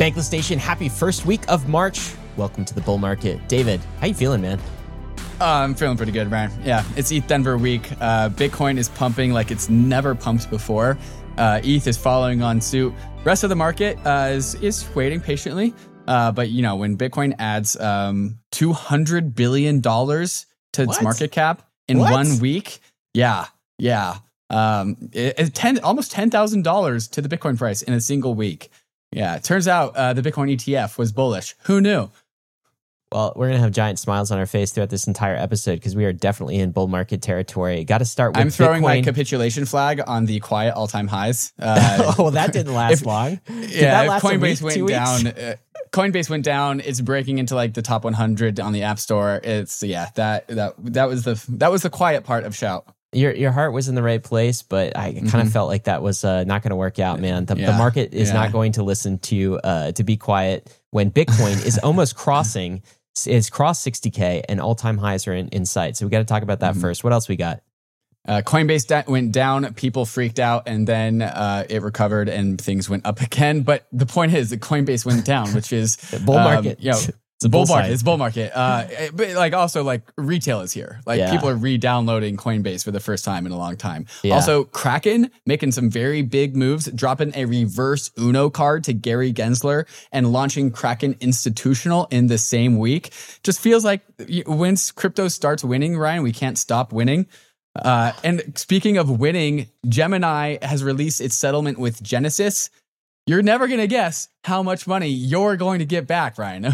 Bankless Nation, happy first week of March. Welcome to the bull market. David, how you feeling, man? Uh, I'm feeling pretty good, Ryan. Yeah, it's ETH Denver week. Uh, Bitcoin is pumping like it's never pumped before. Uh, ETH is following on suit. Rest of the market uh, is is waiting patiently. Uh, but you know, when Bitcoin adds um, 200 billion dollars to its market cap in What? one week, yeah, yeah, um, it, it ten almost ten thousand dollars to the Bitcoin price in a single week. Yeah, it turns out uh, the Bitcoin ETF was bullish. Who knew? Well, we're going to have giant smiles on our face throughout this entire episode because we are definitely in bull market territory. Got to start with I'm throwing my capitulation flag on the quiet all-time highs. Uh, oh, well, that didn't last if- long. Did yeah, last Coinbase week, two went weeks? down. Uh, Coinbase went down. It's breaking into like the top 100 on the App Store. It's yeah, that that that was the that was the quiet part of Shout. Your your heart was in the right place, but I kind of felt like that was uh, not going to work out, man. The, the Mm-hmm. Market is yeah. not going to listen to uh, to be quiet when Bitcoin is almost crossing is crossed 60k and all time highs are in, in sight. So we got to talk about that Mm-hmm. first. What else we got? Uh, Coinbase da- went down. People freaked out, and then uh, it recovered, and things went up again. But the point is, that Coinbase went down, which is Bull um, market. you know, It's a bull market. side. It's bull market. Uh, but like also like retail is here. Like Yeah. people are re-downloading Coinbase for the first time in a long time. Yeah. Also, Kraken making some very big moves, dropping a reverse Uno card to Gary Gensler and launching Kraken Institutional in the same week. Just feels like once crypto starts winning, Ryan, we can't stop winning. Uh, and speaking of winning, Gemini has released its settlement with Genesis. You're never gonna guess how much money you're going to get back, Ryan.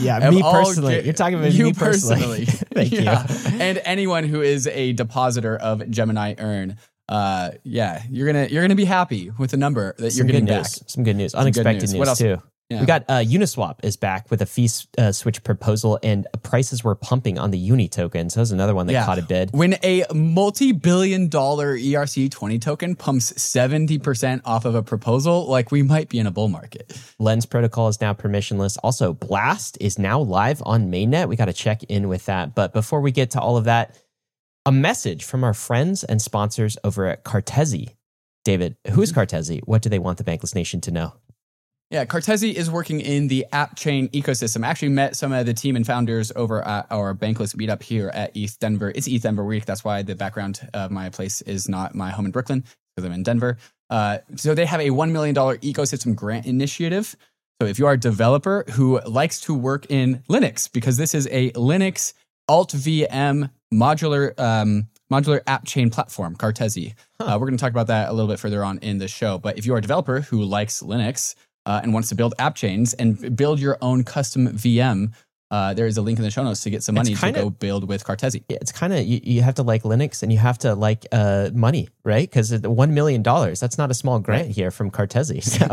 Yeah, me personally. ge- You're talking about you me personally. Thank you. and anyone who is a depositor of Gemini Earn. Uh, yeah, you're gonna you're gonna be happy with the number that you're getting good back. news. Some good news. good Unexpected news. news, What else? too. Yeah. We got uh, Uniswap is back with a fee uh, switch proposal, and prices were pumping on the Uni token. So that was another one that Yeah. caught a bid. When a multi-billion dollar E ERC20 token pumps 70% off of a proposal, like we might be in a bull market. Lens protocol is now permissionless. Also, Blast is now live on mainnet. We got to check in with that. But before we get to all of that, a message from our friends and sponsors over at Cartesi. David, who is Cartesi? What do they want the Bankless Nation to know? Yeah, Cartesi is working in the app chain ecosystem. I actually met some of the team and founders over at our Bankless meetup here at ETH Denver. It's ETH Denver week. That's why the background of my place is not my home in Brooklyn because I'm in Denver. Uh, so they have a $1 million ecosystem grant initiative. So if you are a developer who likes to work in Linux, because this is a Linux alt VM modular um, modular app chain platform, Cartesi. Uh, we're going to talk about that a little bit further on in the show. But if you are a developer who likes Linux uh, and wants to build app chains and build your own custom VM, uh, there is a link in the show notes to get some money kinda- to go build with Cartesi. It's kind of you, you have to like Linux and you have to like uh, money, right? Because the one million dollars that's not a small grant here from Cartesi. So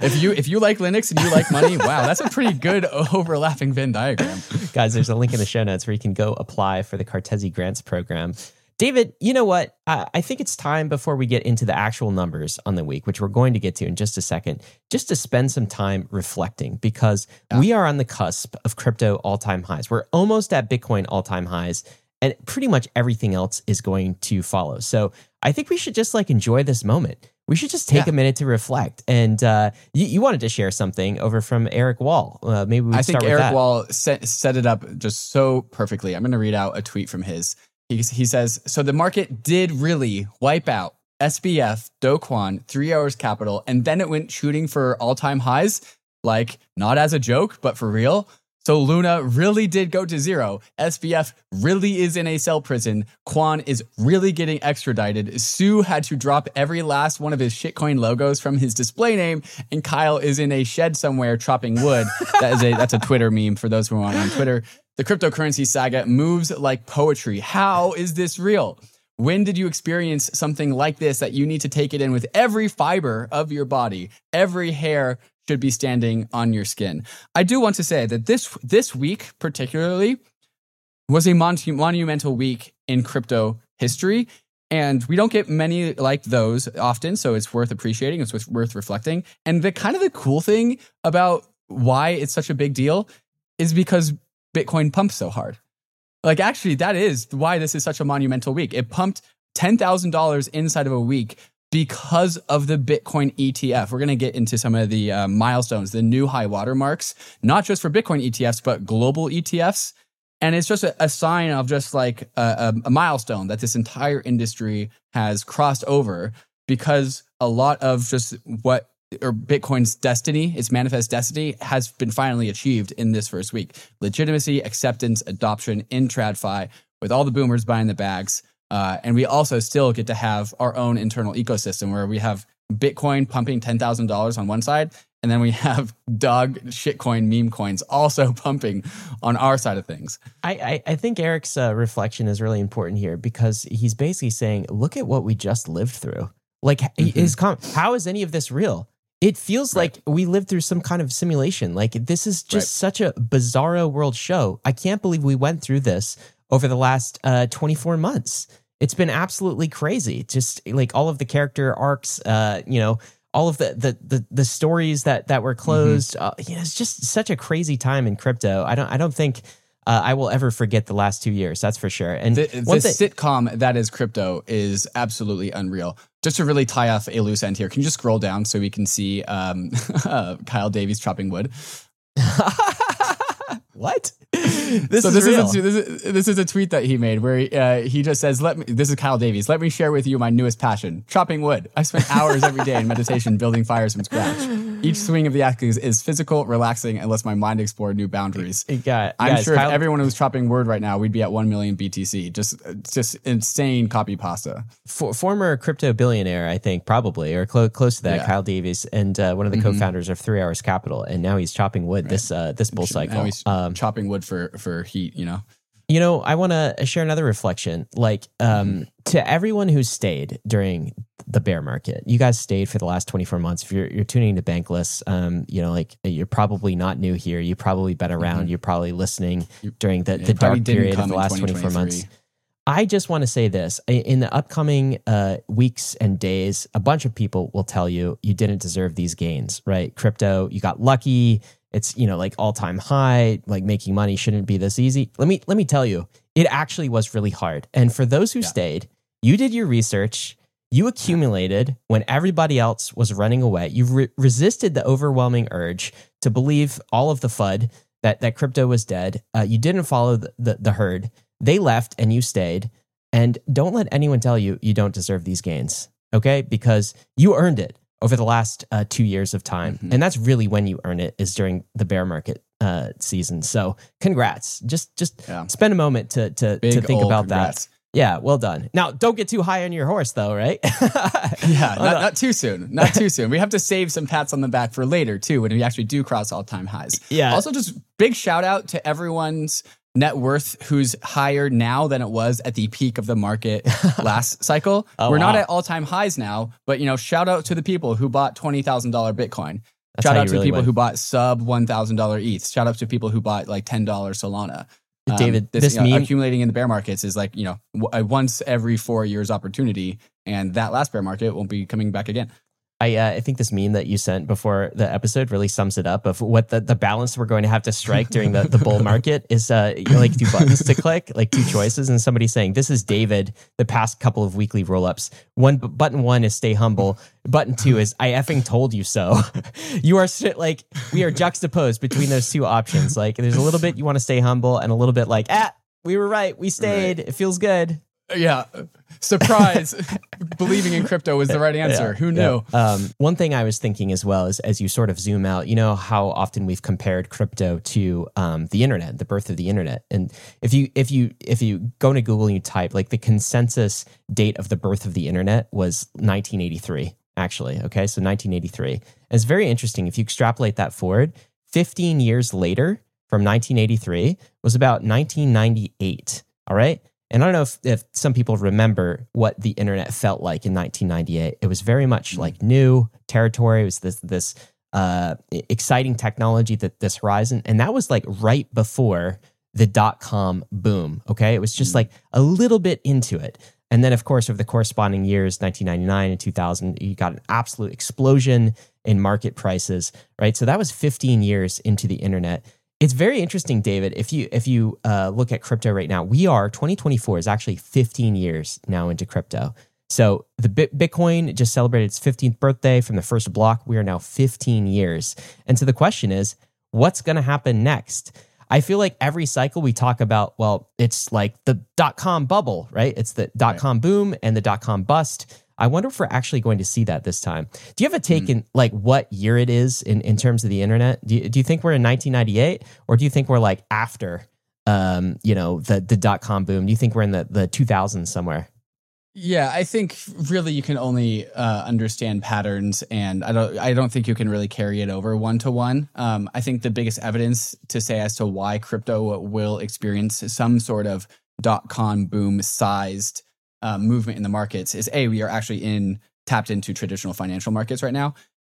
if you if you like Linux and you like money, wow, that's a pretty good overlapping Venn diagram. guys, there's a link in the show notes where you can go apply for the Cartesi Grants program. David, you know what? I, I think it's time before we get into the actual numbers on the week, which we're going to get to in just a second, just to spend some time reflecting because we are on the cusp of crypto all time highs. We're almost at Bitcoin all time highs, and pretty much everything else is going to follow. So I think we should just like enjoy this moment. We should just take Yeah. a minute to reflect. And uh, you, you wanted to share something over from Eric Wall. Uh, maybe we I think Eric. Wall set, set it up just so perfectly. I'm going to read out a tweet from his. He, he says, So the market did really wipe out SBF, Do Kwon, Three Arrows Capital, and then it went shooting for all time highs. Like, not as a joke, but for real. So Luna really did go to zero. SBF really is in a cell prison. Kwon is really getting extradited. Su had to drop every last one of his shitcoin logos from his display name, and Kyle is in a shed somewhere chopping wood. that is a that's a Twitter meme for those who aren't on Twitter. The cryptocurrency saga moves like poetry. How is this real? When did you experience something like this that you need to take it in with every fiber of your body, every hair should be standing on your skin? I do want to say that this this week particularly was a mon- monumental week in crypto history. And we don't get many like those often, so it's worth appreciating. It's worth- worth reflecting. And the kind of the cool thing about why it's such a big deal is because Bitcoin pumped so hard. Like, actually, that is why this is such a monumental week. It pumped $10,000 inside of a week because of the Bitcoin ETF. We're going to get into some of the uh, milestones, the new high water marks, not just for Bitcoin ETFs, but global ETFs. And it's just a, a sign of just like a, a milestone that this entire industry has crossed over because a lot of just what or Bitcoin's destiny, its manifest destiny, has been finally achieved in this first week. Legitimacy, acceptance, adoption in TradFi, with all the boomers buying the bags. Uh, and we also still get to have our own internal ecosystem where we have Bitcoin pumping $10,000 on one side, and then we have dog shitcoin meme coins also pumping on our side of things. I, I, I think Eric's uh, reflection is really important here because he's basically saying, look at what we just lived through. Like, mm-hmm. is com- how is any of this real? It feels right. like we lived through some kind of simulation. Like, this is just right. such a bizarro world show. I can't believe we went through this over the last uh, 24 months it's been absolutely crazy. Just like all of the character arcs, uh, you know, all of the the the, the stories that that were mm-hmm. closed. Mm-hmm. Uh, you know, it's just such a crazy time in crypto. I don't I don't think. Uh, I will ever forget the last two years. That's for sure. And the, the sitcom that is crypto is absolutely unreal. Just to really tie off a loose end here, can you just scroll down so we can see um, Kyle Davies chopping wood? what? this so is this real. is a, this is this is a tweet that he made where he, uh, he just says, "Let me." This is Kyle Davies. Let me share with you my newest passion: chopping wood. I spent hours every day in meditation building fires from scratch. Each swing of the axe is physical, relaxing, and lets my mind explore new boundaries. Got, I'm guys, sure Kyle, if everyone was chopping wood right now, we'd be at one million BTC. Just just insane copy pasta. For, former crypto billionaire, I think probably or close close to that, yeah. Kyle Davies, and uh, one of the mm-hmm. co-founders of Three Arrows Capital, and now he's chopping wood right. this uh, this bull cycle. Um, chopping wood for for heat. You know. You know, I want to share another reflection. Like, um, mm-hmm. to everyone who stayed during the bear market, you guys stayed for the last 24 months. If you're, you're tuning to Bankless, um, you know, like you're probably not new here. You've probably been around. Mm-hmm. You're probably listening during the, the dark period of the last 24 months. I just want to say this in the upcoming uh, weeks and days, a bunch of people will tell you you didn't deserve these gains, right? Crypto, you got lucky it's you know like all time high like making money shouldn't be this easy. Let me let me tell you it actually was really hard. And for those who yeah. stayed you did your research you accumulated when everybody else was running away. You re- resisted the overwhelming urge to believe all of the fud that that crypto was dead. Uh, you didn't follow the, the, the herd. They left and you stayed. And don't let anyone tell you you don't deserve these gains okay? Because you earned it over the last uh, two years of time. Mm-hmm. And that's really when you earn it is during the bear market uh, season. So congrats. Just just yeah. spend a moment to to, to think about congrats. that. Yeah, well done. Now, don't get too high on your horse, though, right? yeah, not, not, too soon. Not too soon. We have to save some pats on the back for later, too, when we actually do cross all time highs. Yeah. Also, just big shout out to everyone's net worth who's higher now than it was at the peak of the market last cycle. Oh, We're wow. not at all time highs now, but you know, shout out to the people who bought twenty thousand dollar Bitcoin. That's shout out to really people went. who bought sub one thousand dollar ETH. Shout out to people who bought like ten dollars Solana. Um, David, this, this you know, meme accumulating in the bear markets is like you know a once every four years opportunity, and that last bear market won't be coming back again. I, uh, I think this meme that you sent before the episode really sums it up of what the, the balance we're going to have to strike during the, the bull market is uh, you know, like two buttons to click, like two choices. And somebody saying, This is David, the past couple of weekly roll ups. One button one is stay humble. Button two is I effing told you so. you are like, we are juxtaposed between those two options. Like, there's a little bit you want to stay humble and a little bit like, ah, we were right. We stayed. Right. It feels good. Yeah. Surprise. Believing in crypto was the right answer. Yeah, Who knew? Yeah. Um, one thing I was thinking as well is as you sort of zoom out, you know how often we've compared crypto to um, the internet, the birth of the internet. And if you if you if you go to Google and you type like the consensus date of the birth of the internet was 1983, actually. Okay. So 1983. And it's very interesting. If you extrapolate that forward, 15 years later from 1983 was about 1998. All right. And I don't know if, if some people remember what the internet felt like in 1998. It was very much mm-hmm. like new territory. It was this this uh, exciting technology that this horizon, and that was like right before the dot com boom. Okay, it was just mm. like a little bit into it. And then, of course, over the corresponding years, 1999 and 2000, you got an absolute explosion in market prices, right? So that was 15 years into the internet. It's very interesting, David. If you if you uh, look at crypto right now, we are 2024 is actually 15 years now into crypto. So the Bitcoin just celebrated its 15th birthday from the first block. We are now 15 years. And so the question is, what's going to happen next? I feel like every cycle we talk about, well, it's like the dot com bubble, right? It's the dot com boom and the dot com bust. I wonder if we're actually going to see that this time. Do you have a take mm. in like what year it is in, in terms of the internet? Do you, do you think we're in 1998 or do you think we're like after, um, you know, the, the dot com boom? Do you think we're in the, the 2000s somewhere? Yeah, I think really you can only uh, understand patterns, and I don't. I don't think you can really carry it over one to one. Um, I think the biggest evidence to say as to why crypto will experience some sort of dot com boom sized uh, movement in the markets is a we are actually in tapped into traditional financial markets right now,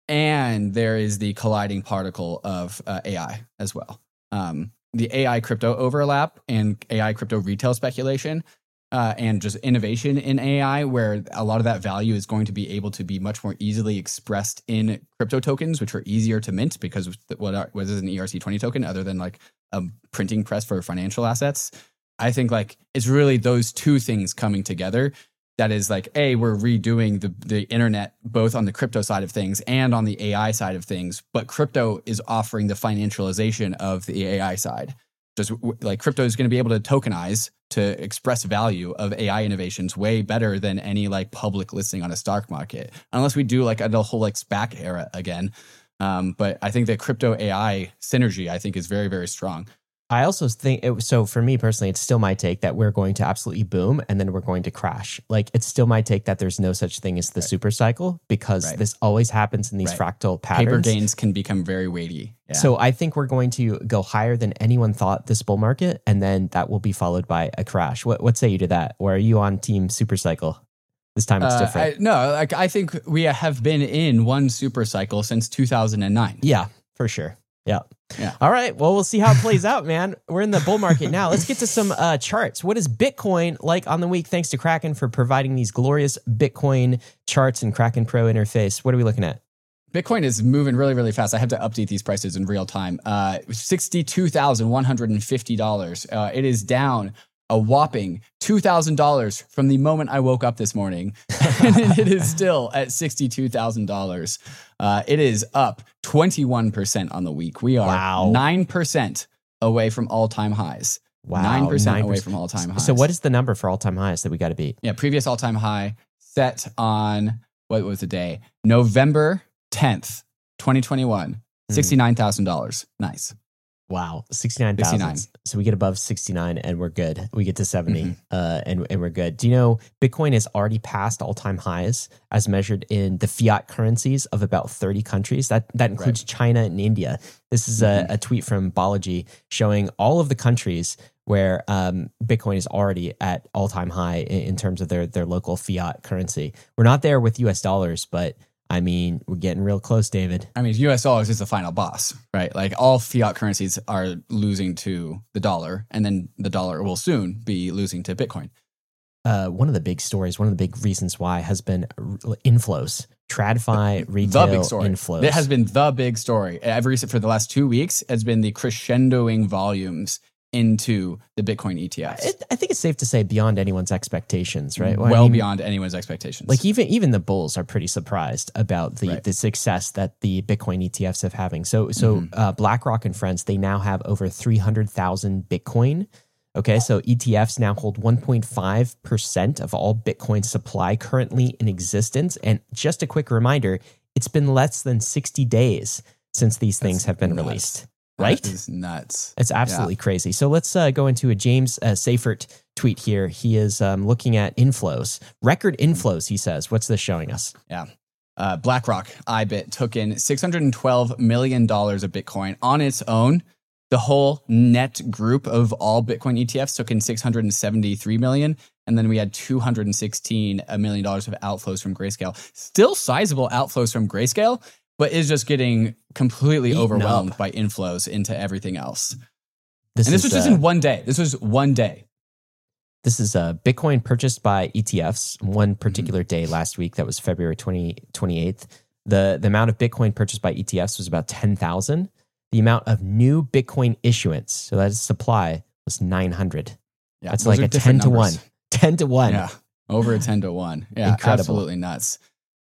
and there is the colliding particle of uh, AI as well. Um, the AI crypto overlap and AI crypto retail speculation uh, and just innovation in AI, where a lot of that value is going to be able to be much more easily expressed in crypto tokens, which are easier to mint because what, are, what is an ERC20 token other than like a printing press for financial assets? I think like it's really those two things coming together that is like a we're redoing the the internet both on the crypto side of things and on the AI side of things, but crypto is offering the financialization of the AI side just like crypto is going to be able to tokenize to express value of AI innovations way better than any like public listing on a stock market, unless we do like a whole like SPAC era again. Um, but I think that crypto AI synergy, I think, is very very strong. I also think it, so. For me personally, it's still my take that we're going to absolutely boom and then we're going to crash. Like it's still my take that there's no such thing as the right. super cycle because right. this always happens in these right. fractal patterns. Paper gains can become very weighty. Yeah. So I think we're going to go higher than anyone thought this bull market, and then that will be followed by a crash. What what say you to that? Or are you on team super cycle? This time it's uh, different. I, no, like I think we have been in one super cycle since 2009. Yeah, for sure. Yeah. Yeah. All right. Well, we'll see how it plays out, man. We're in the bull market now. Let's get to some uh, charts. What is Bitcoin like on the week? Thanks to Kraken for providing these glorious Bitcoin charts and Kraken Pro interface. What are we looking at? Bitcoin is moving really, really fast. I have to update these prices in real time. Uh, Sixty-two thousand one hundred and fifty dollars. Uh, it is down a whopping $2,000 from the moment I woke up this morning. and it is still at $62,000. Uh, it is up 21% on the week. We are wow. 9% away from all time highs. Wow. 9%, 9% away from all time highs. So, what is the number for all time highs that we got to beat? Yeah, previous all time high set on what was the day? November 10th, 2021. Hmm. $69,000. Nice. Wow, 69,000. So we get above 69 and we're good. We get to 70 mm-hmm. uh, and, and we're good. Do you know Bitcoin has already passed all time highs as measured in the fiat currencies of about 30 countries? That, that includes right. China and India. This is mm-hmm. a, a, tweet from Balaji showing all of the countries where um, Bitcoin is already at all time high in, in terms of their, their local fiat currency. We're not there with US dollars, but I mean, we're getting real close, David. I mean, US dollars is the final boss, right? Like all fiat currencies are losing to the dollar, and then the dollar will soon be losing to Bitcoin. Uh, one of the big stories, one of the big reasons why has been inflows. TradFi retail the big story. inflows. It has been the big story. Every for the last two weeks has been the crescendoing volumes into the Bitcoin ETFs. It, I think it's safe to say beyond anyone's expectations, right? Well, well I mean, beyond anyone's expectations. Like even even the bulls are pretty surprised about the right. the success that the Bitcoin ETFs have having. So so mm-hmm. uh, BlackRock and friends they now have over three hundred thousand Bitcoin. Okay, so ETFs now hold 1.5% of all Bitcoin supply currently in existence. And just a quick reminder, it's been less than 60 days since these That's things have been nuts. released right? That is nuts. It's absolutely yeah. crazy. So let's uh, go into a James uh, Seyffart tweet here. He is um, looking at inflows, record inflows. He says, "What's this showing us?" Yeah. Uh, BlackRock, IBIT took in $612 million of Bitcoin on its own. The whole net group of all Bitcoin ETFs took in 673 million. And then we had $216 million of outflows from Grayscale. Still sizable outflows from Grayscale but is just getting completely Eaten overwhelmed up. by inflows into everything else. This and this is, was just uh, in one day. This was one day. This is uh, Bitcoin purchased by ETFs one mm-hmm. particular mm-hmm. day last week. That was February 20, 28th. The, the amount of Bitcoin purchased by ETFs was about 10,000. The amount of new Bitcoin issuance, so that is supply, was 900. Yeah, That's like a 10 to 1. 10 to 1. Yeah. over a 10 to 1. Yeah, Incredible. absolutely nuts.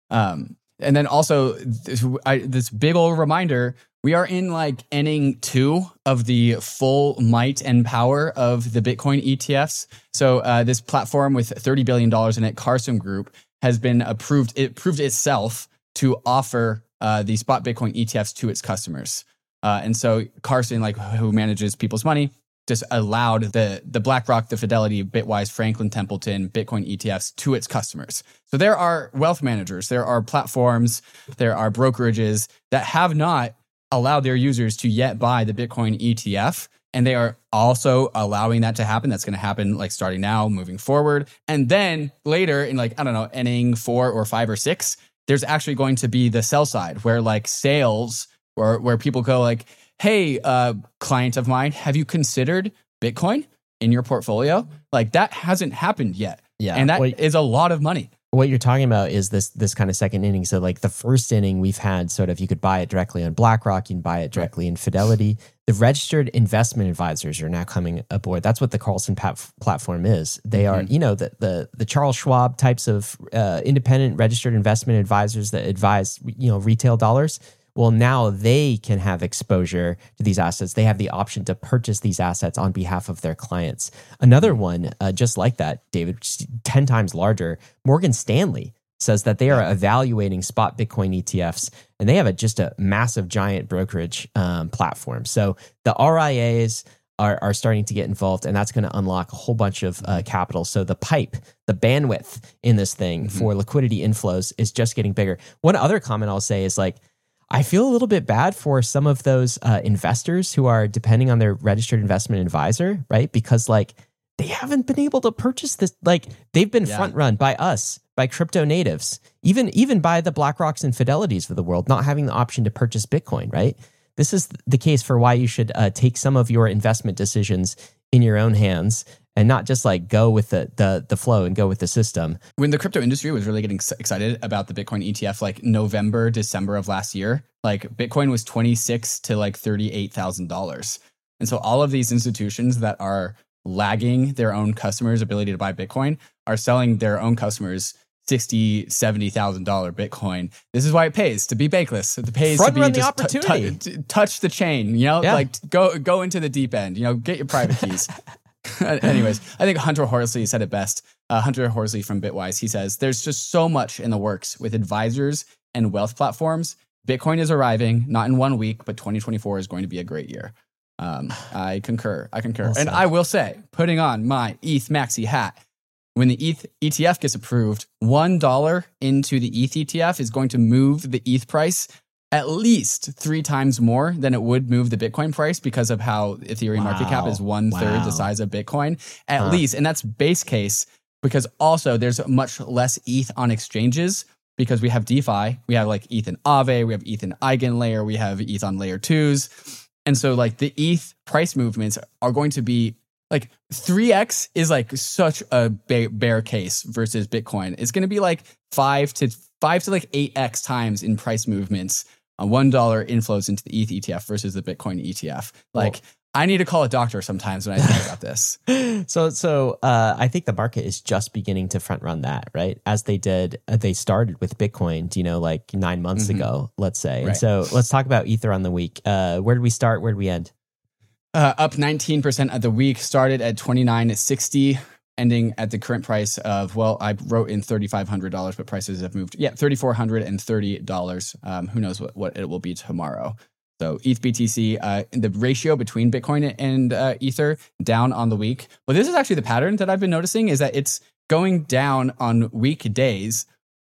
Um, and then also this, I, this big old reminder we are in like inning two of the full might and power of the Bitcoin ETFs. So uh, this platform with $30 billion in it, Carson Group, has been approved. It proved itself to offer uh, the spot Bitcoin ETFs to its customers. Uh, and so Carson, like who manages people's money, just allowed the the BlackRock, the Fidelity, Bitwise, Franklin Templeton, Bitcoin ETFs to its customers. So there are wealth managers, there are platforms, there are brokerages that have not allowed their users to yet buy the Bitcoin ETF. And they are also allowing that to happen. That's going to happen like starting now, moving forward. And then later in like, I don't know, inning four or five or six, there's actually going to be the sell side where like sales or where people go like, hey, uh, client of mine, have you considered Bitcoin in your portfolio? Like that hasn't happened yet. Yeah. And that Well, is a lot of money. what you're talking about is this this kind of second inning. So like the first inning, we've had sort of you could buy it directly on BlackRock, you can buy it directly in Fidelity. The registered investment advisors are now coming aboard. That's what the Carson pat- platform is. They are, you know, the the the Charles Schwab types of uh, independent registered investment advisors that advise, you know, retail dollars. Well, now they can have exposure to these assets. They have the option to purchase these assets on behalf of their clients. Another one, uh, just like that, David, which is 10 times larger, Morgan Stanley says that they are evaluating spot Bitcoin ETFs and they have a, just a massive, giant brokerage um, platform. So the RIAs, are, are starting to get involved, and that's going to unlock a whole bunch of uh, capital. So the pipe, the bandwidth in this thing Mhm. for liquidity inflows is just getting bigger. One other comment I'll say is like, I feel a little bit bad for some of those uh, investors who are depending on their registered investment advisor, right? Because like they haven't been able to purchase this. Like they've been Yeah. front run by us, by crypto natives, even even by the BlackRocks and Fidelities of the world, not having the option to purchase Bitcoin, right? This is the case for why you should uh, take some of your investment decisions in your own hands and not just like go with the the the flow and go with the system. when the crypto industry was really getting excited about the Bitcoin ETF, like November, December of last year, like Bitcoin was twenty six to like thirty eight thousand dollars, and so all of these institutions that are lagging their own customers' ability to buy Bitcoin are selling their own customers. Sixty, seventy thousand dollar Bitcoin. This is why it pays to be bankless. It pays Front to be the just t- t- touch the chain. You know, Yeah. like go go into the deep end. You know, get your private keys. Anyways, I think Hunter Horsley said it best. Uh, Hunter Horsley from Bitwise, he says, There's just so much in the works with advisors and wealth platforms. Bitcoin is arriving, not in one week, but 2024 is going to be a great year. Um, I concur. I concur. Well and. I will say, putting on my ETH Maxi hat, when the ETH ETF gets approved, $1 into the ETH ETF is going to move the ETH price at least three times more than it would move the Bitcoin price because of how Ethereum market cap is one third Wow. the size of Bitcoin, at Huh. least. And that's base case because also there's much less ETH on exchanges because we have DeFi, we have like ETH and Aave, we have ETH and Eigenlayer, we have ETH on layer twos. And so like the ETH price movements are going to be like 3x is like such a bear case versus Bitcoin. It's going to be like 5 to 5 to like 8x times in price movements on $1 inflows into the ETH ETF versus the Bitcoin ETF. Like I need to call a doctor sometimes when I think about this. so so uh, I think the market is just beginning to front run that right? As they did uh, they started with Bitcoin you know like nine months Mhm. ago let's say. And so let's talk about Ether on the week. Uh, where did we start? Where did we end? Uh, up 19% of the week, started at 29.60, ending at the current price of, well, I wrote in $3,500, but prices have moved. Yeah, $3,430. Um, who knows what, what it will be tomorrow. So ETH BTC, uh, the ratio between Bitcoin and uh, Ether down on the week. But this is actually the pattern that I've been noticing is that it's going down on weekdays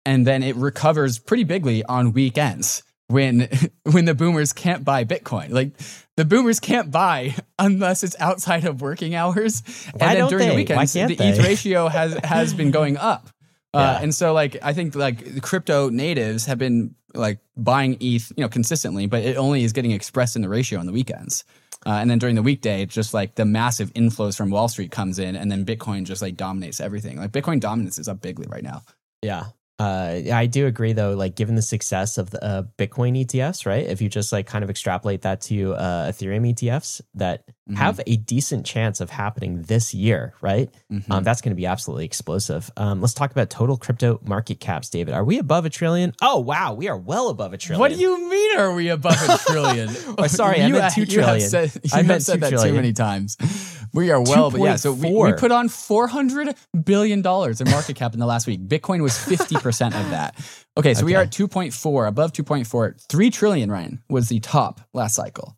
and then it recovers pretty bigly on weekends when when the boomers can't buy Bitcoin. Like the boomers can't buy unless it's outside of working hours. Why and then during they? the weekends, the ETH ratio has has been going up. Uh, Yeah. and so like I think like crypto natives have been like buying ETH, you know, consistently, but it only is getting expressed in the ratio on the weekends. Uh, and then during the weekday, it's just like the massive inflows from Wall Street comes in, and then Bitcoin just like dominates everything. Like Bitcoin dominance is up bigly right now. yeah Uh, I do agree though, like given the success of the uh, Bitcoin ETFs, right? If you just like kind of extrapolate that to uh, Ethereum ETFs that Mhm. have a decent chance of happening this year, right? Mhm. Um, that's going to be absolutely explosive. Um, let's talk about total crypto market caps, David. Are we above a trillion? Oh wow, we are well above a trillion. What do you mean? Are we above a trillion? Oh, sorry, I You meant two have said- I meant said that trillion. too many times. We are well, but yeah. So we, we put on four hundred billion dollars in market cap in the last week. Bitcoin was fifty percent of that. Okay, so we are at two point four, above two point four. Three trillion. Ryan was the top last cycle.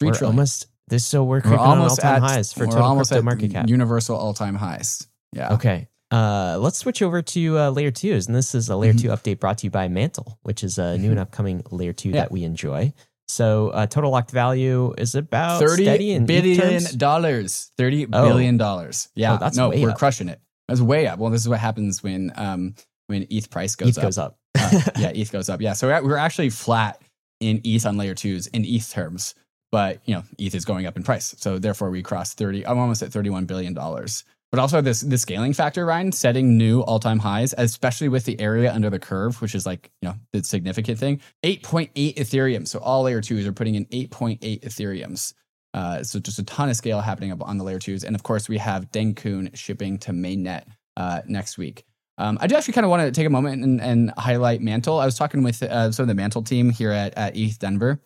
3 We're trillion. almost this, so we're We're almost all-time at highs for total almost crypto at market cap. universal all time highs. Yeah. Okay. Uh, let's switch over to uh, layer twos, and this is a layer Mhm. two update brought to you by Mantle, which is a new and upcoming layer two Yeah. that we enjoy. So uh, total locked value is about thirty billion in ETH dollars. Thirty Oh. billion dollars. Yeah. Oh, that's no, we're up. crushing it. That's way up. Well, this is what happens when um when ETH price goes ETH up. goes up. Uh, yeah, ETH goes up. Yeah. So we're, we're actually flat in ETH on layer twos in ETH terms, but you know, ETH is going up in price. So therefore we crossed 30, I'm almost at $31 billion. But also this the scaling factor, Ryan, setting new all-time highs, especially with the area under the curve, which is like, you know, the significant thing. 8.8 Ethereum. So all layer twos are putting in 8.8 Ethereums. Uh, so just a ton of scale happening up on the layer twos. And of course, we have Dencun shipping to mainnet uh, next week. Um, I do actually kind of want to take a moment and, and highlight Mantle. I was talking with uh, some of the Mantle team here at, at ETH Denver.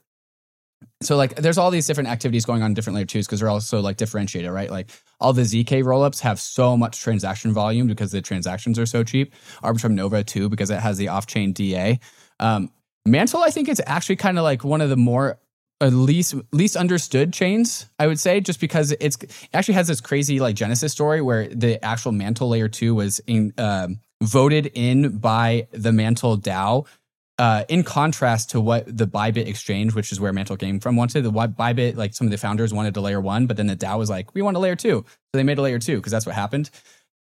So like, there's all these different activities going on in different layer twos because they're also like differentiated, right? Like all the zk rollups have so much transaction volume because the transactions are so cheap. Arbitrum Nova too because it has the off-chain DA. Um, Mantle, I think it's actually kind of like one of the more least least understood chains, I would say, just because it's it actually has this crazy like Genesis story where the actual Mantle layer two was in, um, voted in by the Mantle DAO. Uh, in contrast to what the Bybit exchange, which is where Mantle came from, wanted, the Bybit, like some of the founders wanted a layer one, but then the DAO was like, we want a layer two. So they made a layer two because that's what happened.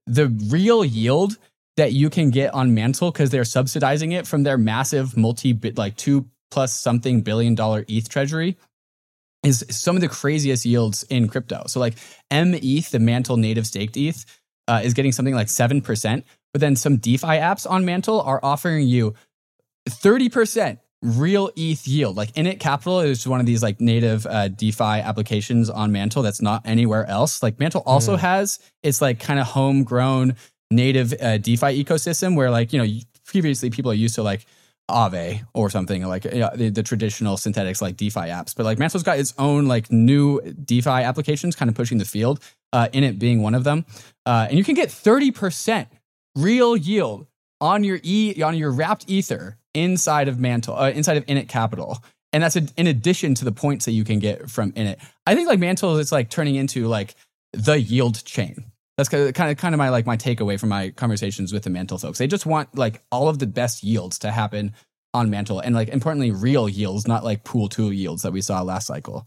The real yield that you can get on Mantle because they're subsidizing it from their massive multi bit like two plus something billion dollar ETH treasury is some of the craziest yields in crypto. So like M ETH, the Mantle native staked ETH, uh, is getting something like seven percent. But then some DeFi apps on Mantle are offering you thirty percent real ETH yield. Like Init Capital is one of these like native uh, DeFi applications on Mantle that's not anywhere else. Like Mantle also has its like kind of homegrown native uh, DeFi ecosystem where like you know previously people are used to like Aave or something like you know, the, the traditional Synthetix like DeFi apps. But like Mantle's got its own like new DeFi applications kind of pushing the field, uh, Init being one of them. Uh, and you can get 30% real yield on your e on your wrapped ether inside of Mantle, uh, inside of Init Capital. And that's a, in addition to the points that you can get from Init. I think like Mantle is like turning into like the yield chain. That's kind of kind of my like my takeaway from my conversations with the Mantle folks. They just want like all of the best yields to happen on Mantle, and like importantly, real yields, not like pool two yields that we saw last cycle.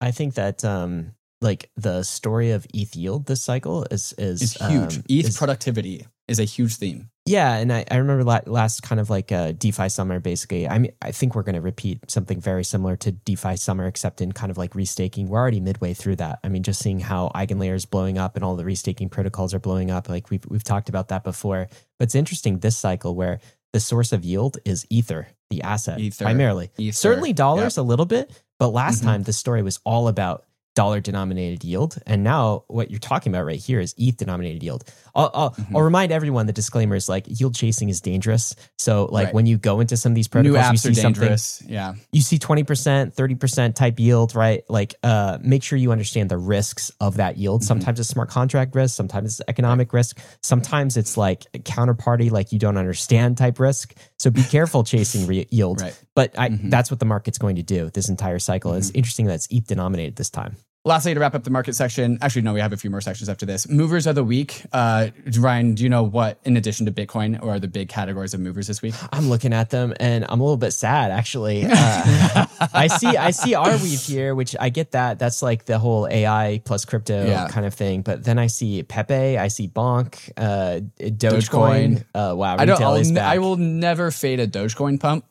I think that um, like the story of ETH yield this cycle is is It's huge. um, ETH is- productivity is a huge theme. Yeah, and I, I remember la- last kind of like uh, DeFi summer. Basically, I mean, I think we're going to repeat something very similar to DeFi summer, except in kind of like restaking. We're already midway through that. I mean, just seeing how EigenLayer is blowing up and all the restaking protocols are blowing up. Like we've we've talked about that before. But it's interesting this cycle where the source of yield is Ether, the asset, Ether. primarily. Ether. Certainly dollars a little bit, but last Mhm. time the story was all about dollar denominated yield, and now what you're talking about right here is ETH denominated yield. I'll, I'll, Mhm. I'll remind everyone the disclaimer is like yield chasing is dangerous. So like Right. when you go into some of these protocols, you see something. Yeah. you see 20%, 30% type yield, right? Like uh, make sure you understand the risks of that yield. Mhm. Sometimes it's smart contract risk, sometimes it's economic risk, sometimes it's like counterparty, like you don't understand type risk. So be careful chasing re- yield. Right. But I, Mhm. that's what the market's going to do this entire cycle. It's interesting that it's ETH denominated this time. Lastly, to wrap up the market section, actually, no, we have a few more sections after this. Movers of the week. Uh, Ryan, do you know what, in addition to Bitcoin, or are the big categories of movers this week? I'm looking at them and I'm a little bit sad actually. Uh, I see I see Arweave here, which I get that. That's like the whole AI plus crypto Yeah. kind of thing. But then I see Pepe, I see Bonk, uh, Dogecoin. Dogecoin. Uh, wow, I don't. retail I'll, is back. I will never fade a Dogecoin pump.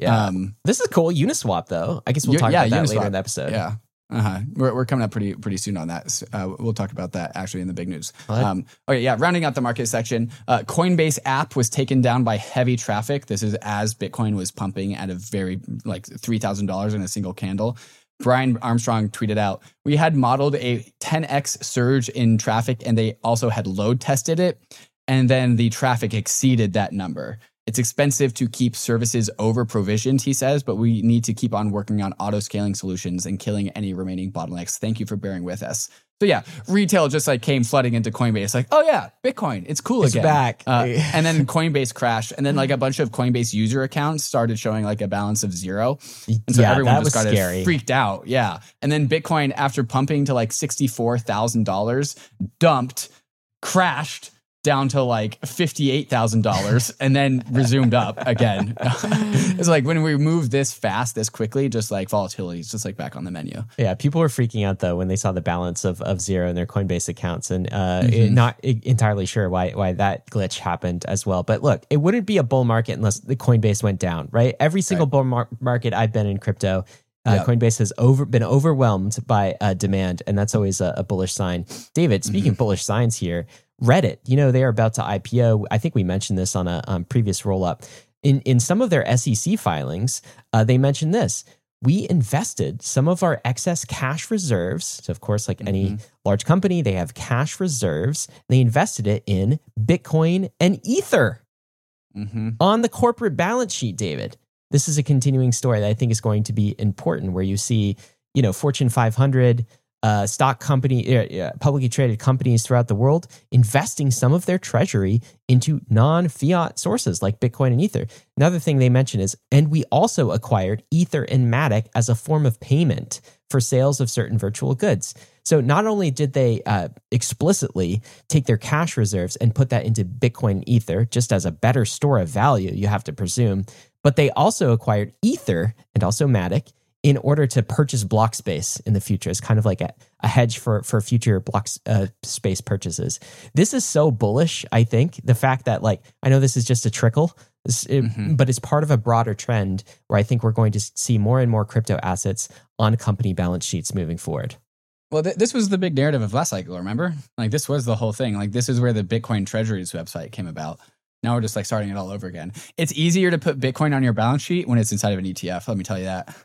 Yeah, Um, this is cool. Uniswap though. I guess we'll talk yeah, about that later in the episode. yeah. Uh-huh. We're, we're coming up pretty pretty soon on that. Uh, we'll talk about that actually in the big news. Um, okay, yeah. Rounding out the market section, uh, Coinbase app was taken down by heavy traffic. This is as Bitcoin was pumping at a very like three thousand dollars in a single candle. Brian Armstrong tweeted out, "We had modeled a 10x surge in traffic, and they also had load tested it, and then the traffic exceeded that number." It's expensive to keep services over provisioned, he says, but we need to keep on working on auto scaling solutions and killing any remaining bottlenecks. Thank you for bearing with us. So yeah, retail just like came flooding into Coinbase, like, oh yeah, Bitcoin, it's cool It's again. back. Uh, and then Coinbase crashed, and then like a bunch of Coinbase user accounts started showing like a balance of zero, and so Yeah, everyone just got scary. freaked out. Yeah, and then Bitcoin, after pumping to like sixty four thousand dollars, dumped, crashed down to like $58,000 and then resumed up again. it's like when we move this fast, this quickly, just like volatility is just like back on the menu. Yeah, people were freaking out though when they saw the balance of, of zero in their Coinbase accounts, and uh, Mm-hmm. it- not entirely sure why why that glitch happened as well. But look, it wouldn't be a bull market unless the Coinbase went down, right? Every single bull mar- market I've been in crypto, uh, Yep. Coinbase has over been overwhelmed by uh, demand, and that's always a, a bullish sign. David, speaking Mm-hmm. of bullish signs here, Reddit, you know they are about to IPO. I think we mentioned this on a um, previous roll up. In in some of their SEC filings, uh, they mentioned this we invested some of our excess cash reserves. So, of course, like any large company, they have cash reserves. They invested it in Bitcoin and Ether Mm-hmm. on the corporate balance sheet, David. This is a continuing story that I think is going to be important where you see, you know, Fortune 500 uh, stock company, uh, uh, publicly traded companies throughout the world investing some of their treasury into non fiat sources like Bitcoin and Ether. Another thing they mention is, and we also acquired Ether and Matic as a form of payment for sales of certain virtual goods. So not only did they uh, explicitly take their cash reserves and put that into Bitcoin and Ether, just as a better store of value, you have to presume, but they also acquired Ether and also Matic in order to purchase block space in the future. It's kind of like a, a hedge for for future block uh, space purchases. This is so bullish. I think the fact that like I know this is just a trickle. It- Mhm. but it's part of a broader trend where I think we're going to see more and more crypto assets on company balance sheets moving forward. Well, th- this was the big narrative of last cycle, remember? Like, this was the whole thing. Like, this is where the Bitcoin Treasuries website came about. Now we're just like starting it all over again. It's easier to put Bitcoin on your balance sheet when it's inside of an ETF. Let me tell you that.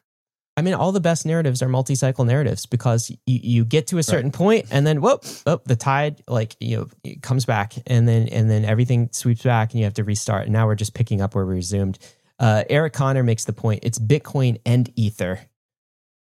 I mean, all the best narratives are multi-cycle narratives because you, you get to a certain point and then whoop, oh, the tide like you know it comes back and then and then everything sweeps back and you have to restart. And now we're just picking up where we resumed. Uh, Eric Conner makes the point: it's Bitcoin and Ether.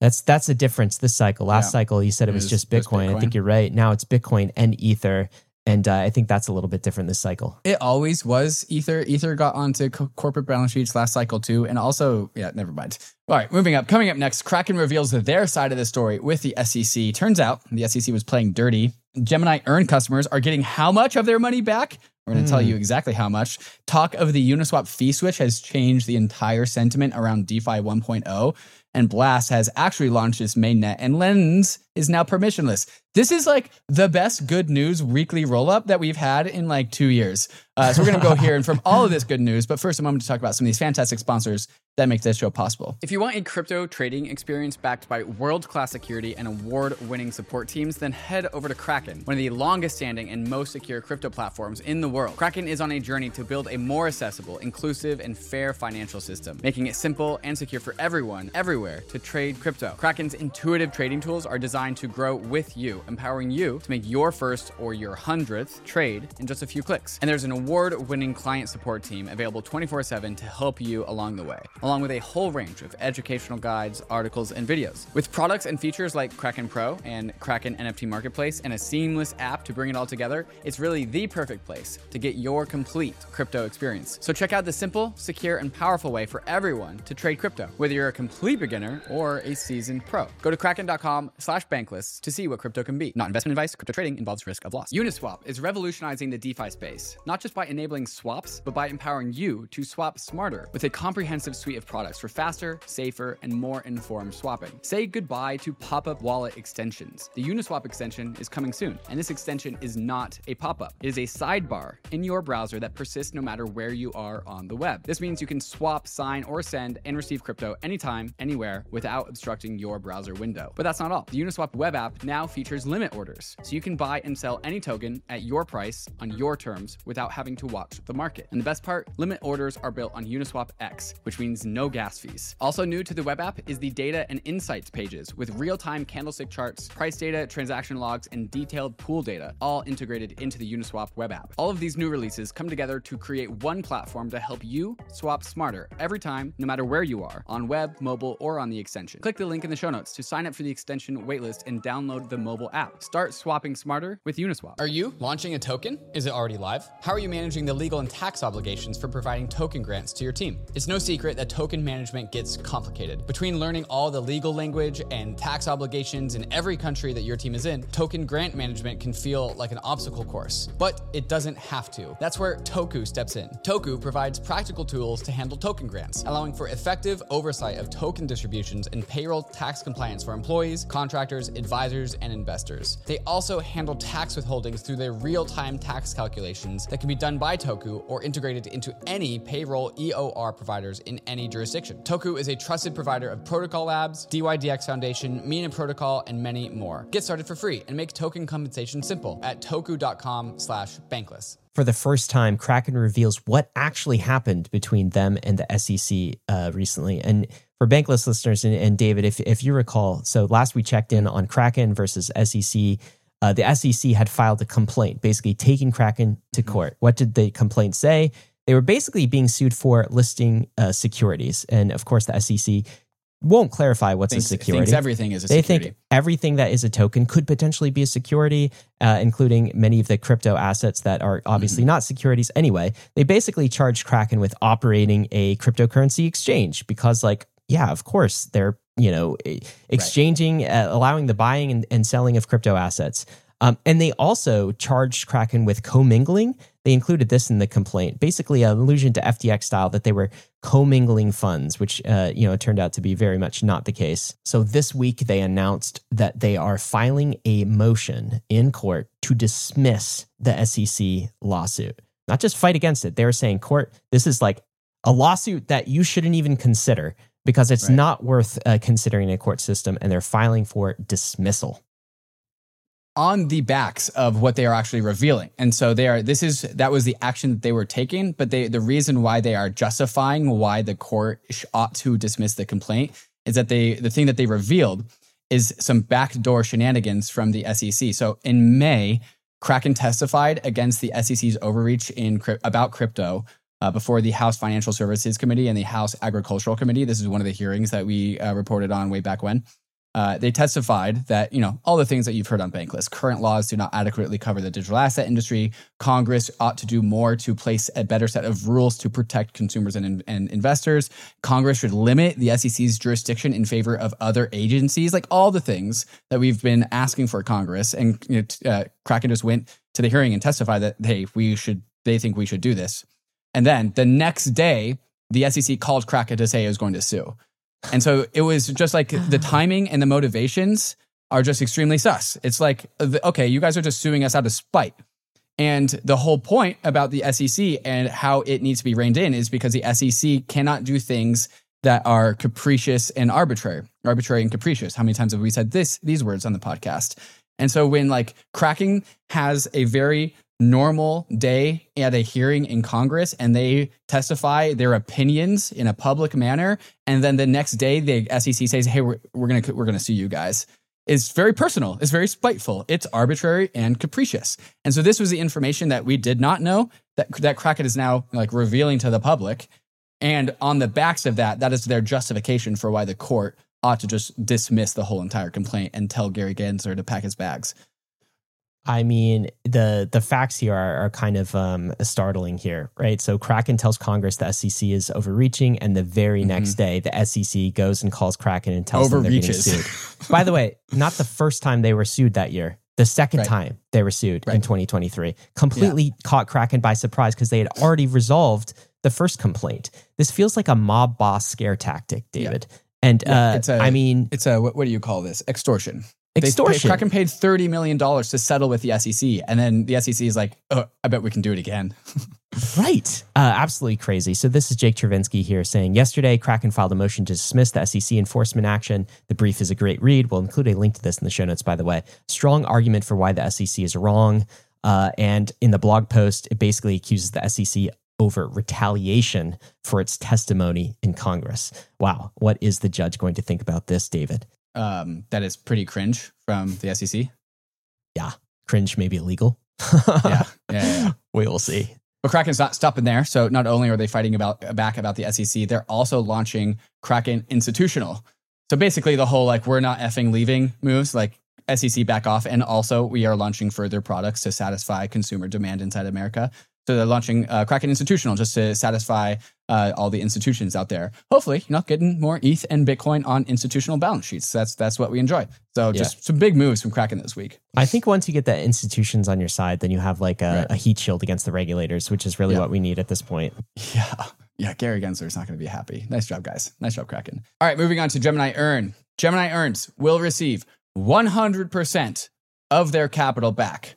That's that's the difference this cycle. Last Yeah. cycle, you said it It was just just Bitcoin. I think you're right. Now it's Bitcoin and Ether, and uh, I think that's a little bit different this cycle. It always was Ether. Ether got onto co- corporate balance sheets last cycle too. And also, yeah, never mind. All right, moving up. Coming up next, Kraken reveals their side of the story with the SEC. Turns out the SEC was playing dirty. Gemini Earn customers are getting how much of their money back? We're going to tell you exactly how much. Talk of the Uniswap fee switch has changed the entire sentiment around DeFi 1.0. And Blast has actually launched its mainnet, and Lens is now permissionless. This is like the best good news weekly roll up that we've had in like two years. Uh, so we're going to go here and from all of this good news. But first, a moment to talk about some of these fantastic sponsors that make this show possible. If you want a crypto trading experience backed by world class security and award winning support teams, then head over to Kraken, one of the longest standing and most secure crypto platforms in the world. Kraken is on a journey to build a more accessible, inclusive, and fair financial system, making it simple and secure for everyone, everywhere, to trade crypto. Kraken's intuitive trading tools are designed to grow with you, empowering you to make your first or your hundredth trade in just a few clicks. And there's an award winning client support team available 24 7 to help you along the way, along with a whole range of educational guides, articles, and videos. With products and features like Kraken Pro and Kraken NFT Marketplace and a seamless app to bring it all together, it's really the perfect place to get your complete crypto experience. So check out the simple, secure, and powerful way for everyone to trade crypto, whether you're a complete beginner or a seasoned pro. Go to kraken.com slash bankless to see what crypto can be. Not investment advice, crypto trading involves risk of loss. Uniswap is revolutionizing the DeFi space, not just by enabling swaps, but by empowering you to swap smarter with a comprehensive suite of products for faster, safer, and more informed swapping. Say goodbye to pop-up wallet extensions. The Uniswap extension is coming soon, and this extension is not a pop-up. It is a sidebar in your browser that persists no matter where you are on the web. This means you can swap, sign, or send and receive crypto anytime, anywhere without obstructing your browser window. But that's not all. The Uniswap web app now features limit orders, so you can buy and sell any token at your price on your terms without having to watch the market. And the best part, limit orders are built on Uniswap X, which means no gas fees. Also new to the web app is the data and insights pages with real-time candlestick charts, price data, transaction logs, and detailed pool data, all integrated into the Uniswap web app. All of these new releases come together to create one platform to help you swap smarter every time, no matter where you are, on web, mobile, or on the extension. Click the link in the show notes to sign up for the extension waitlist and download the mobile app. Start swapping smarter with Uniswap. Are you launching a token? Is it already live? How are you managing the legal and tax obligations for providing token grants to your team? It's no secret that token management gets complicated. Between learning all the legal language and tax obligations in every country that your team is in, token grant management can feel like an obstacle course. But it doesn't have to. That's where Toku steps in. Toku provides practical tools to handle token grants, allowing for effective oversight of token distributions and payroll tax compliance for employees, contractors, advisors, and investors. They also handle tax withholdings through their real time tax calculations that can be done by Toku or integrated into any payroll EOR providers in any jurisdiction. Toku is a trusted provider of Protocol Labs, DYDX Foundation, Mina Protocol, and many more. Get started for free and make token compensation simple at toku.com slash bankless. For the first time, Kraken reveals what actually happened between them and the SEC uh, recently. And for Bankless listeners, and, and David, if, if you recall, so last we checked in on Kraken versus SEC. Uh, the SEC had filed a complaint, basically taking Kraken to Mm-hmm. court. What did the complaint say? They were basically being sued for listing uh, securities, and of course, the SEC won't clarify what's Thinks, a security. thinks everything is a they security. think everything that is a token could potentially be a security, uh, including many of the crypto assets that are obviously Mm-hmm. not securities anyway. They basically charge Kraken with operating a cryptocurrency exchange because, like, yeah, of course, they're you know exchanging, uh, allowing the buying and, and selling of crypto assets. Um, and they also charged Kraken with commingling. They included this in the complaint, basically an allusion to FTX style that they were commingling funds, which uh, you know turned out to be very much not the case. So this week they announced that they are filing a motion in court to dismiss the SEC lawsuit, not just fight against it. They're saying, "Court, this is like a lawsuit that you shouldn't even consider because it's Right. not worth uh, considering a court system," and they're filing for dismissal. on the backs of what they are actually revealing. And so they are this is that was the action that they were taking, but they the reason why they are justifying why the court ought to dismiss the complaint is that they the thing that they revealed is some backdoor shenanigans from the SEC. So in May, Kraken testified against the SEC's overreach in about crypto uh, before the House Financial Services Committee and the House Agricultural Committee. This is one of the hearings that we uh, reported on way back when. Uh, they testified that you know all the things that you've heard on Bankless. Current laws do not adequately cover the digital asset industry. Congress ought to do more to place a better set of rules to protect consumers and, and investors. Congress should limit the SEC's jurisdiction in favor of other agencies, like all the things that we've been asking for Congress. And you know, uh, Kraken just went to the hearing and testified that hey, we should. They think we should do this. And then the next day, the SEC called Kraken to say it was going to sue. And so it was just like the timing and the motivations are just extremely sus. It's like, okay, you guys are just suing us out of spite. And the whole point about the SEC and how it needs to be reined in is because the SEC cannot do things that are capricious and arbitrary, arbitrary and capricious. How many times have we said this these words on the podcast? And so when like Kraken has a very normal day at a hearing in Congress and they testify their opinions in a public manner, and then the next day the SEC says, "Hey, we're, we're gonna we're gonna sue you guys." It's very personal. It's very spiteful. It's arbitrary and capricious. And so this was the information that we did not know that that Kraken is now like revealing to the public. And on the backs of that, that is their justification for why the court ought to just dismiss the whole entire complaint and tell Gary Gensler to pack his bags. I mean, the the facts here are, are kind of um, startling here, right? So Kraken tells Congress the SEC is overreaching, and the very next day, the SEC goes and calls Kraken and tells them they're getting sued. By the way, not the first time they were sued that year. The second Right. time they were sued in 2023, completely caught Kraken by surprise because they had already resolved the first complaint. This feels like a mob boss scare tactic, David. And Yeah, uh, a- I mean, It's a what, what do you call this? Extortion. Extortion. They, Kraken paid thirty million dollars to settle with the SEC, and then the SEC is like, oh, "I bet we can do it again." Right. Uh, absolutely crazy. So this is Jake Chervinsky here saying yesterday Kraken filed a motion to dismiss the SEC enforcement action. The brief is a great read. We'll include a link to this in the show notes, by the way. Strong argument for why the SEC is wrong. Uh, and in the blog post, it basically accuses the SEC over retaliation for its testimony in Congress. Wow. What is the judge going to think about this, David? Um, that is pretty cringe from the SEC. Yeah, cringe, maybe illegal. Yeah, yeah, yeah. yeah. we will see. But Kraken's not stopping there. So not only are they fighting about back about the SEC, they're also launching Kraken Institutional. So basically, the whole like we're not effing leaving moves, like SEC back off, and also we are launching further products to satisfy consumer demand inside America. So they're launching uh, Kraken Institutional just to satisfy uh, all the institutions out there. Hopefully, you know, getting more ETH and Bitcoin on institutional balance sheets. That's that's what we enjoy. So just some big moves from Kraken this week. I think once you get the institutions on your side, then you have like a, Right. a heat shield against the regulators, which is really Yeah. what we need at this point. Yeah. Yeah. Gary Gensler is not going to be happy. Nice job, guys. Nice job, Kraken. All right. Moving on to Gemini Earn. Gemini Earns will receive 100% of their capital back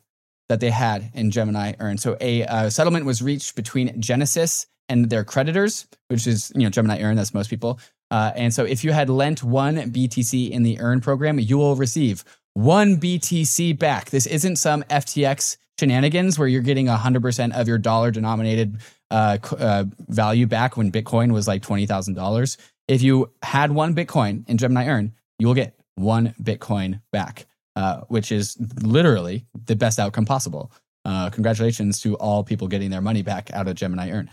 that they had in Gemini Earn. So a uh, settlement was reached between Genesis and their creditors, which is, you know, Gemini Earn, that's most people. Uh, and so if you had lent one BTC in the Earn program, you will receive one BTC back. This isn't some FTX shenanigans where you're getting 100% of your dollar denominated uh, uh, value back when Bitcoin was like $20,000. If you had one Bitcoin in Gemini Earn, you will get one Bitcoin back, uh, which is literally the best outcome possible. Uh, congratulations to all people getting their money back out of Gemini Earn.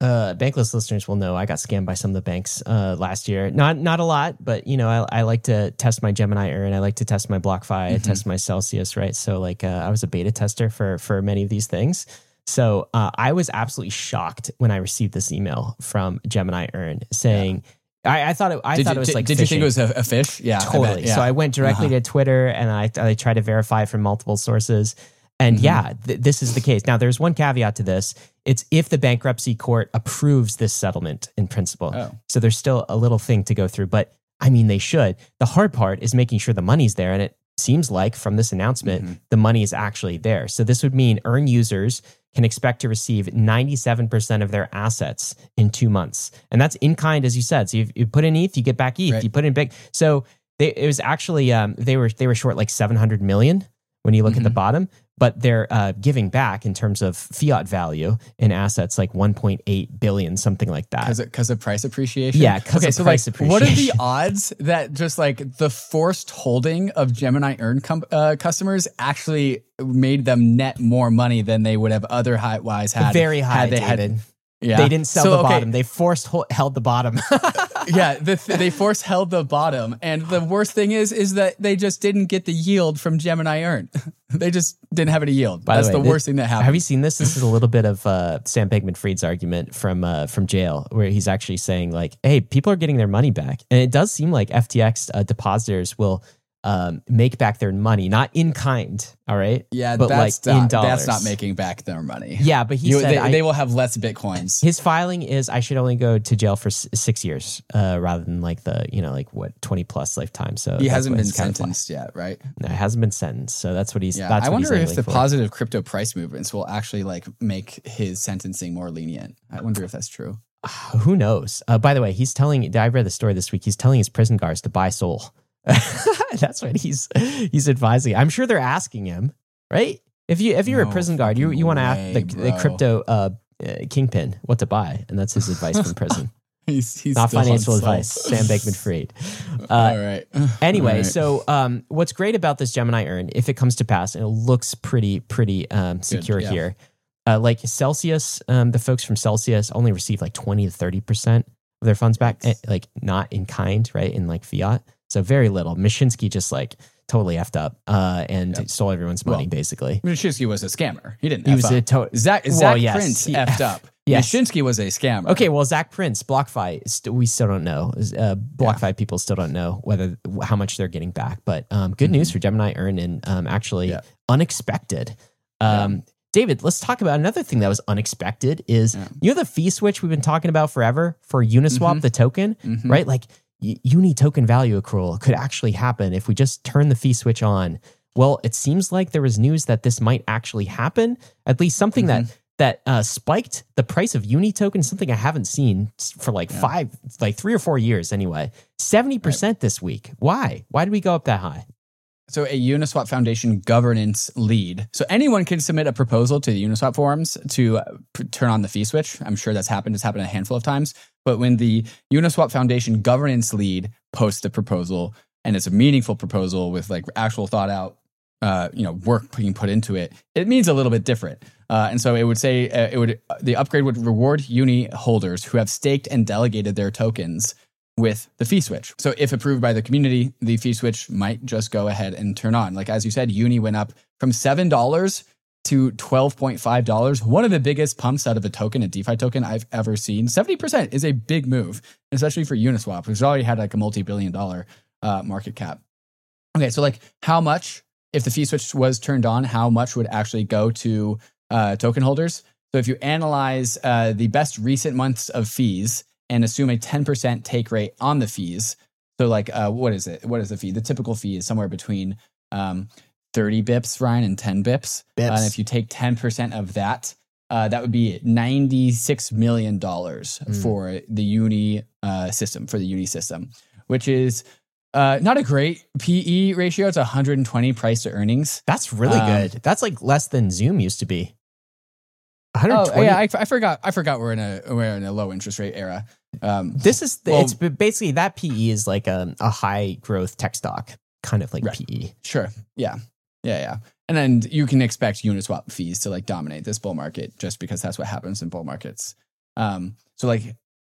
Uh, bankless listeners will know I got scammed by some of the banks uh, last year. Not not a lot, but you know I, I like to test my Gemini Earn. I like to test my BlockFi. I Mhm. test my Celsius. Right. So like uh, I was a beta tester for for many of these things. So uh, I was absolutely shocked when I received this email from Gemini Earn saying. I, I thought it. I did thought you, it was did, like did you think it was a, a fish? Yeah, I totally. yeah. So I went directly Uh-huh. to Twitter and I, I tried to verify from multiple sources. And Mhm. yeah, th- this is the case. Now, there's one caveat to this. It's if the bankruptcy court approves this settlement in principle. Oh. So there's still a little thing to go through, but I mean, they should. The hard part is making sure the money's there. And it seems like from this announcement, Mhm. the money is actually there. So this would mean earn users can expect to receive 97% of their assets in two months. And that's in kind, as you said. So you, you put in ETH, you get back ETH. Right. You put in big. So they, it was actually, um, they were, they were short like 700 million when you look at the Mhm. bottom, but they're uh, giving back in terms of fiat value in assets like 1.8 billion, something like that. Because of, of price appreciation? Yeah, 'cause okay, of so price like, What are the odds that just like the forced holding of Gemini Earn com- uh, customers actually made them net more money than they would have otherwise had? Very high, had they David. Had, yeah. They didn't sell So, the okay, bottom. They forced held the bottom. yeah, the th- they force held the bottom, and the worst thing is, is that they just didn't get the yield from Gemini Earn. they just didn't have any yield. By the That's the, way, worst thing that happened. Have you seen this? This is a little bit of uh, Sam Bankman-Fried's argument from uh, from jail, where he's actually saying like, "Hey, people are getting their money back," and it does seem like FTX uh, depositors will um, make back their money, not in kind. All right. yeah, but that's like in dollars. that's not making back their money. Yeah, but he You- said they, I- they will have less bitcoins. his filing is I should only go to jail for s- six years uh, rather than like the you know like what twenty plus lifetime. So He hasn't been sentenced yet, right? No, it hasn't been sentenced. So that's what he's. Yeah, I wonder if the for. positive crypto price movements will actually like make his sentencing more lenient. I wonder if that's true. Who knows? Uh, by the way, he's telling. I read the story this week. He's telling his prison guards to buy Sol. That's what he's he's advising. I'm sure they're asking him, right? If you if you're a prison guard, you you want to ask the, the crypto uh, uh, kingpin what to buy, and that's his advice from prison. He's, he's Not financial advice. Sam Bankman-Fried. Uh, All right. Anyway, All right. so um, what's great about this Gemini Earn, if it comes to pass, and it looks pretty, pretty um, secure yeah. here. Uh, like Celsius, um, the folks from Celsius only receive like twenty to thirty percent of their funds back, eh, like not in kind, right? In like fiat, so very little. Mashinsky just like totally effed up uh, and Yep. stole everyone's money, Well, basically. Mashinsky was a scammer. He didn't. He F was up. a to- Zach, Well, Zach yes, Prince effed up. Yes. Mashinsky was a scammer. Okay, well, Zach Prince, BlockFi, st- we still don't know. Uh, BlockFi people still don't know whether how much they're getting back. But um, good news for Gemini Earn and um, actually Mm-hmm. Yeah. unexpected. Um, David, let's talk about another thing that was unexpected. Is Yeah. you know the fee switch we've been talking about forever for Uniswap, Mhm. the token, Mhm. right? Like uni token value accrual could actually happen if we just turn the fee switch on. Well, it seems like there was news that this might actually happen. At least something mm-hmm. that that uh, spiked the price of uni token, something I haven't seen for like yeah. five, like three or four years anyway. Seventy percent this week. Why? Why did we go up that high? So, a Uniswap Foundation governance lead. So, anyone can submit a proposal to the Uniswap forums to uh, p- turn on the fee switch. I'm sure that's happened. It's happened a handful of times. But when the Uniswap Foundation governance lead posts the proposal, and it's a meaningful proposal with like actual thought out, uh, you know, work being put into it, it means a little bit different. Uh, and so it would say uh, it would the upgrade would reward uni holders who have staked and delegated their tokens with the fee switch. So if approved by the community, the fee switch might just go ahead and turn on. Like as you said, Uni went up from $7 to $12.5. One of the biggest pumps out of a token, a DeFi token I've ever seen. 70% is a big move, especially for Uniswap, which already had like a multi-billion dollar uh, market cap. Okay, so like how much, if the fee switch was turned on, how much would actually go to uh, token holders? So if you analyze uh, the best recent months of fees, and assume a 10% take rate on the fees. So, like, uh, what is it? What is the fee? The typical fee is somewhere between um, 30 bips, Ryan, and 10 bips. bips. Uh, and if you take 10% of that, uh, that would be $96 million mm. for the uni uh, system, for the uni system, which is uh, not a great PE ratio. It's 120 price to earnings. That's really um, good. That's like less than Zoom used to be. 120. Oh, yeah, I, I, forgot. I forgot we're in a we're in a low interest rate era. Um, this is well, it's basically that PE is like a, a high growth tech stock kind of like right. PE. Sure. Yeah. Yeah. Yeah. And then you can expect Uniswap fees to like dominate this bull market just because that's what happens in bull markets. Um, so like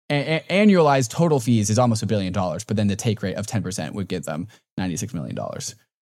a- a- annualized total fees is almost a billion dollars, but then the take rate of 10% would give them $96 million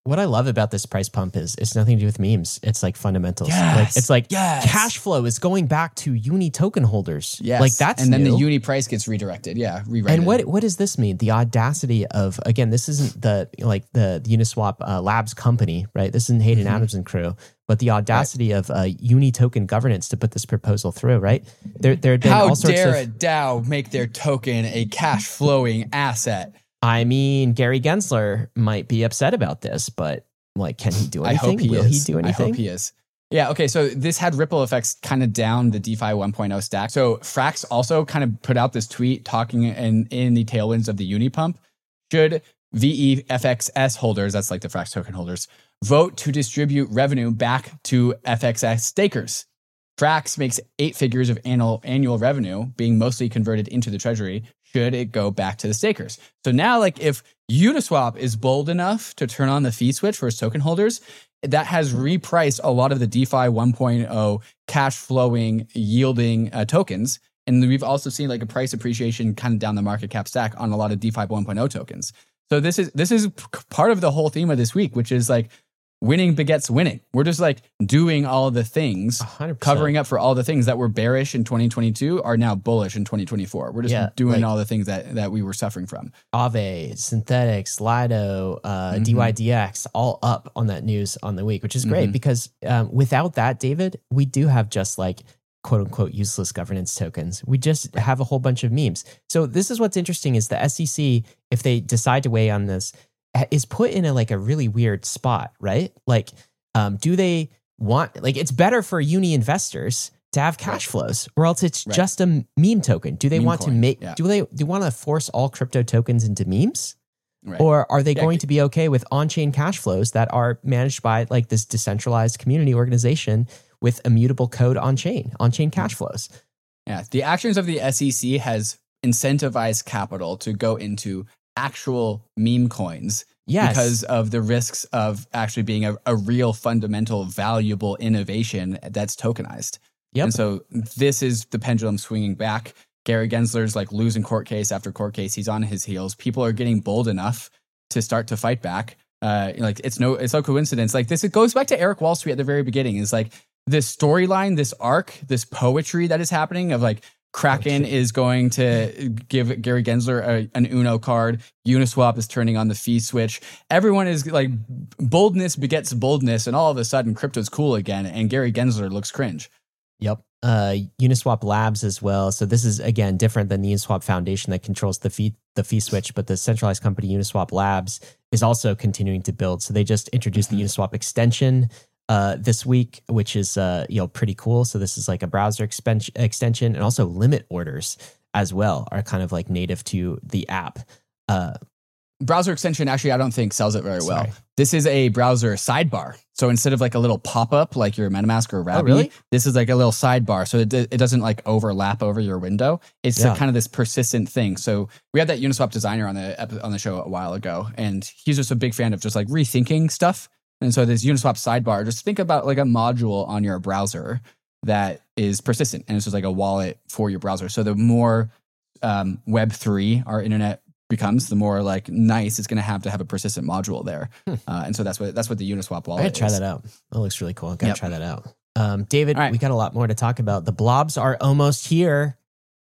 what I love about this price pump is it's nothing to do with memes. It's like fundamentals. Yes, like, it's like yes. cash flow is going back to uni token holders. Yes. Like that's and then new. the uni price gets redirected. Yeah. Rewrite and what what does this mean? The audacity of again, this isn't the like the, the Uniswap uh, Labs company, right? This isn't Hayden mm-hmm. Adams and crew, but the audacity right. of uh, uni token governance to put this proposal through, right? There there How dare of, a DAO make their token a cash flowing asset? I mean, Gary Gensler might be upset about this, but like, can he do anything? I hope he Will is. he do anything? I hope he is. Yeah. Okay. So this had ripple effects kind of down the DeFi 1.0 stack. So Frax also kind of put out this tweet talking in, in the tailwinds of the Unipump. Should VEFXS holders, that's like the Frax token holders, vote to distribute revenue back to FXS stakers? Frax makes eight figures of annual, annual revenue being mostly converted into the treasury should it go back to the stakers? So now, like if Uniswap is bold enough to turn on the fee switch for its token holders, that has repriced a lot of the DeFi 1.0 cash flowing, yielding uh, tokens. And we've also seen like a price appreciation kind of down the market cap stack on a lot of DeFi 1.0 tokens. So this is this is part of the whole theme of this week, which is like winning begets winning. We're just like doing all the things, 100%. covering up for all the things that were bearish in 2022 are now bullish in 2024. We're just yeah, doing like all the things that that we were suffering from. Aave, Synthetix, Lido, uh, mm-hmm. DYDX, all up on that news on the week, which is great mm-hmm. because um, without that, David, we do have just like quote unquote useless governance tokens. We just have a whole bunch of memes. So this is what's interesting is the SEC, if they decide to weigh on this, is put in a like a really weird spot, right? Like, um, do they want like it's better for uni investors to have cash flows, or else it's right. just a meme token? Do they meme want coin. to make? Yeah. Do they do you want to force all crypto tokens into memes? Right. Or are they yeah, going to be okay with on-chain cash flows that are managed by like this decentralized community organization with immutable code on-chain, on-chain cash mm. flows? Yeah, the actions of the SEC has incentivized capital to go into actual meme coins yes. because of the risks of actually being a, a real fundamental valuable innovation that's tokenized. Yep. And so this is the pendulum swinging back. Gary Gensler's like losing court case after court case. He's on his heels. People are getting bold enough to start to fight back. Uh, like it's no, it's no coincidence. Like this, it goes back to Eric Wall Street at the very beginning. Is like this storyline, this arc, this poetry that is happening of like Kraken is going to give Gary Gensler a, an Uno card. Uniswap is turning on the fee switch. Everyone is like, boldness begets boldness, and all of a sudden, crypto's cool again, and Gary Gensler looks cringe. Yep. Uh, Uniswap Labs as well. So this is again different than the Uniswap Foundation that controls the fee the fee switch, but the centralized company Uniswap Labs is also continuing to build. So they just introduced the Uniswap extension uh, this week, which is uh, you know pretty cool. So this is like a browser expen- extension, and also limit orders as well are kind of like native to the app. Uh, browser extension actually I don't think sells it very well. Sorry. This is a browser sidebar. So instead of like a little pop up like your MetaMask or Rabby, really? this is like a little sidebar. So it, it doesn't like overlap over your window. It's Yeah. a, kind of this persistent thing. So we had that Uniswap designer on the on the show a while ago, and he's just a big fan of just like rethinking stuff. And so this Uniswap sidebar, just think about like a module on your browser that is persistent, and it's just like a wallet for your browser. So the more um, Web three our internet becomes, the more like nice it's going to have to have a persistent module there. Hmm. Uh, and so that's what that's what the Uniswap I wallet. gotta try is. that out. That looks really cool. I gotta Yep. try that out. Um, David, right. we got a lot more to talk about. The blobs are almost here.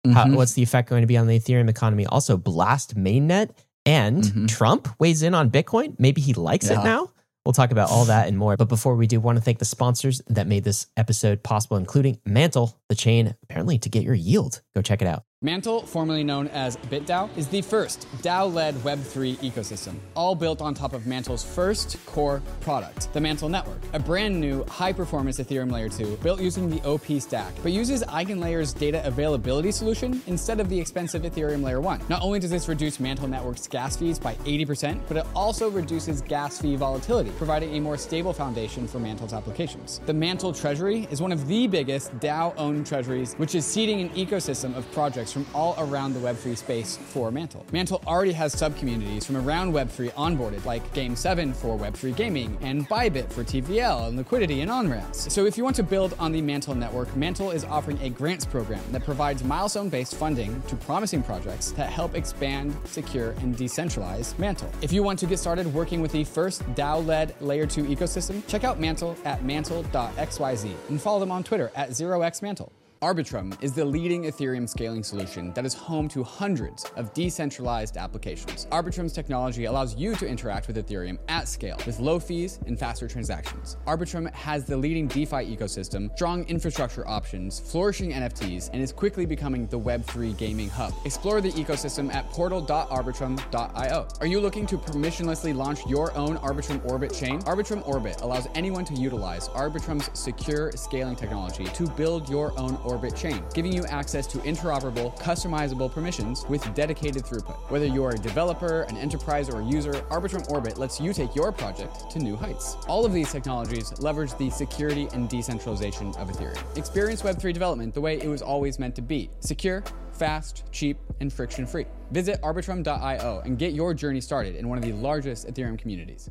How, Mhm. what's the effect going to be on the Ethereum economy? Also, Blast mainnet and Mhm. Trump weighs in on Bitcoin. Maybe he likes it now. We'll talk about all that and more. But before we do, want to thank the sponsors that made this episode possible, including Mantle, the chain apparently to get your yield. Go check it out. Mantle, formerly known as BitDAO, is the first DAO led Web3 ecosystem, all built on top of Mantle's first core product, the Mantle Network, a brand new high performance Ethereum Layer 2 built using the OP stack, but uses EigenLayer's data availability solution instead of the expensive Ethereum Layer 1. Not only does this reduce Mantle Network's gas fees by 80%, but it also reduces gas fee volatility, providing a more stable foundation for Mantle's applications. The Mantle Treasury is one of the biggest DAO owned treasuries, which is seeding an ecosystem of projects from all around the Web3 space for Mantle. Mantle already has sub communities from around Web3 onboarded, like Game7 for Web3 gaming, and Bybit for TVL and liquidity and on ramps. So if you want to build on the Mantle network, Mantle is offering a grants program that provides milestone based funding to promising projects that help expand, secure, and decentralize Mantle. If you want to get started working with the first DAO led Layer 2 ecosystem, check out Mantle at mantle.xyz and follow them on Twitter at 0xmantle. Arbitrum is the leading Ethereum scaling solution that is home to hundreds of decentralized applications. Arbitrum's technology allows you to interact with Ethereum at scale with low fees and faster transactions. Arbitrum has the leading DeFi ecosystem, strong infrastructure options, flourishing NFTs, and is quickly becoming the Web3 gaming hub. Explore the ecosystem at portal.arbitrum.io. Are you looking to permissionlessly launch your own Arbitrum Orbit chain? Arbitrum Orbit allows anyone to utilize Arbitrum's secure scaling technology to build your own Orbit chain, giving you access to interoperable, customizable permissions with dedicated throughput. Whether you are a developer, an enterprise, or a user, Arbitrum Orbit lets you take your project to new heights. All of these technologies leverage the security and decentralization of Ethereum. Experience Web3 development the way it was always meant to be secure, fast, cheap, and friction free. Visit arbitrum.io and get your journey started in one of the largest Ethereum communities.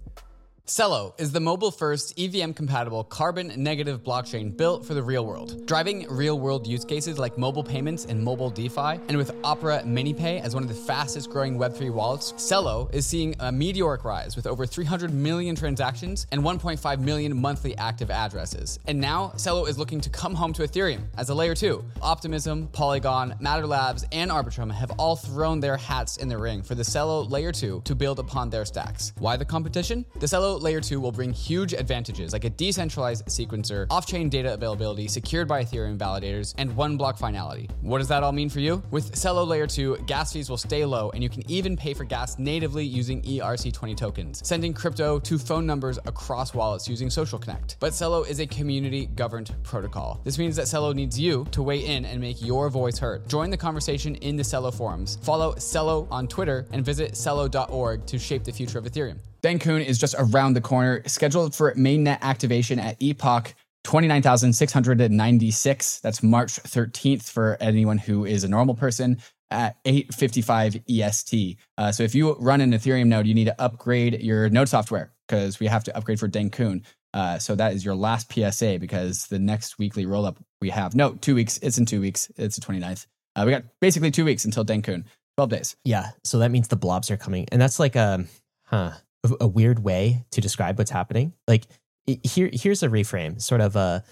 Celo is the mobile first EVM compatible carbon negative blockchain built for the real world, driving real world use cases like mobile payments and mobile DeFi. And with Opera MiniPay as one of the fastest growing Web3 wallets, Celo is seeing a meteoric rise with over 300 million transactions and 1.5 million monthly active addresses. And now Celo is looking to come home to Ethereum as a layer 2. Optimism, Polygon, Matter Labs, and Arbitrum have all thrown their hats in the ring for the Celo layer 2 to build upon their stacks. Why the competition? The Celo layer 2 will bring huge advantages like a decentralized sequencer, off-chain data availability secured by Ethereum validators, and one block finality. What does that all mean for you? With Celo layer 2, gas fees will stay low and you can even pay for gas natively using E ERC20 tokens, sending crypto to phone numbers across wallets using Social Connect. But Celo is a community governed protocol. This means that Celo needs you to weigh in and make your voice heard. Join the conversation in the Celo forums. Follow Celo on Twitter and visit celo.org to shape the future of Ethereum. Dencun is just around the corner, scheduled for mainnet activation at Epoch 29,696. That's March 13th for anyone who is a normal person at 855 EST. Uh, so if you run an Ethereum node, you need to upgrade your node software because we have to upgrade for Dencun. Uh, so that is your last PSA because the next weekly rollup we have, no, two weeks. It's in two weeks. It's the 29th. Uh, we got basically two weeks until Dencun, 12 days. Yeah. So that means the blobs are coming. And that's like a, huh, a, a weird way to describe what's happening. Like i- here, here's a reframe, sort of a,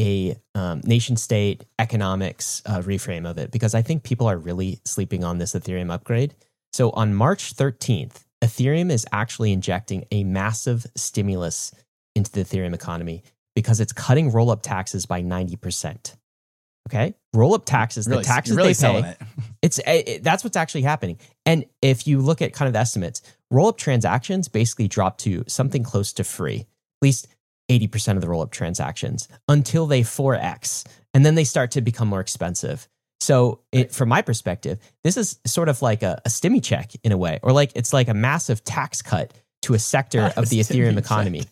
a um, nation state economics uh, reframe of it, because I think people are really sleeping on this Ethereum upgrade. So on March 13th, Ethereum is actually injecting a massive stimulus into the Ethereum economy because it's cutting roll up taxes by 90%. Okay, roll up taxes, Really, the taxes really they pay. it. It's it, it- that's what's actually happening. And if you look at kind of the estimates, roll up transactions basically drop to something close to free. At least 80% of the roll up transactions until they 4x and then they start to become more expensive. So, it, from my perspective, this is sort of like a, a stimmy check in a way, or like it's like a massive tax cut to a sector of the Ethereum check. economy.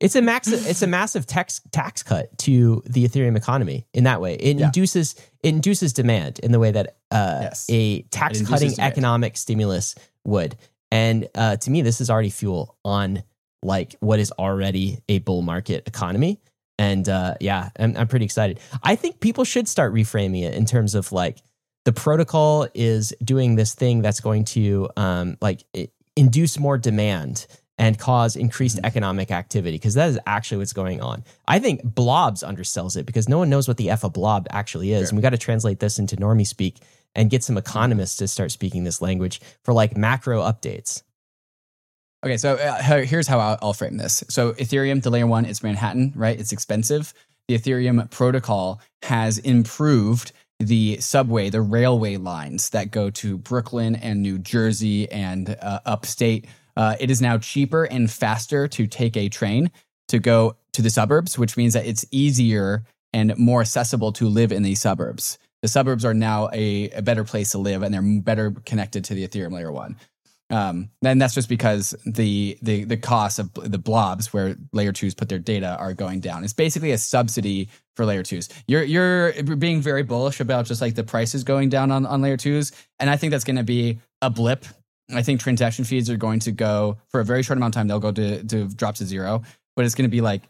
It's a max. It's a massive tax tax cut to the Ethereum economy in that way. It Yeah. induces it induces demand in the way that uh, Yes. a tax cutting demand. economic stimulus would. And uh, to me, this is already fuel on like what is already a bull market economy. And uh, yeah, I'm, I'm pretty excited. I think people should start reframing it in terms of like the protocol is doing this thing that's going to um, like induce more demand and cause increased Mm-hmm. economic activity because that is actually what's going on. I think blobs undersells it because no one knows what the F a blob actually is. Sure. And we got to translate this into normie speak and get some economists to start speaking this language for like macro updates. Okay, so uh, here's how I'll, I'll frame this. So Ethereum, the layer one, it's Manhattan, right? It's expensive. The Ethereum protocol has improved the subway, the railway lines that go to Brooklyn and New Jersey and uh, upstate. Uh, it is now cheaper and faster to take a train to go to the suburbs, which means that it's easier and more accessible to live in these suburbs. The suburbs are now a, a better place to live and they're better connected to the Ethereum layer one. Um, and that's just because the the the cost of the blobs where layer twos put their data are going down. It's basically a subsidy for layer twos. You're you're being very bullish about just like the prices going down on, on layer twos, and I think that's going to be a blip. I think transaction fees are going to go for a very short amount of time. They'll go to to drop to zero, but it's going to be like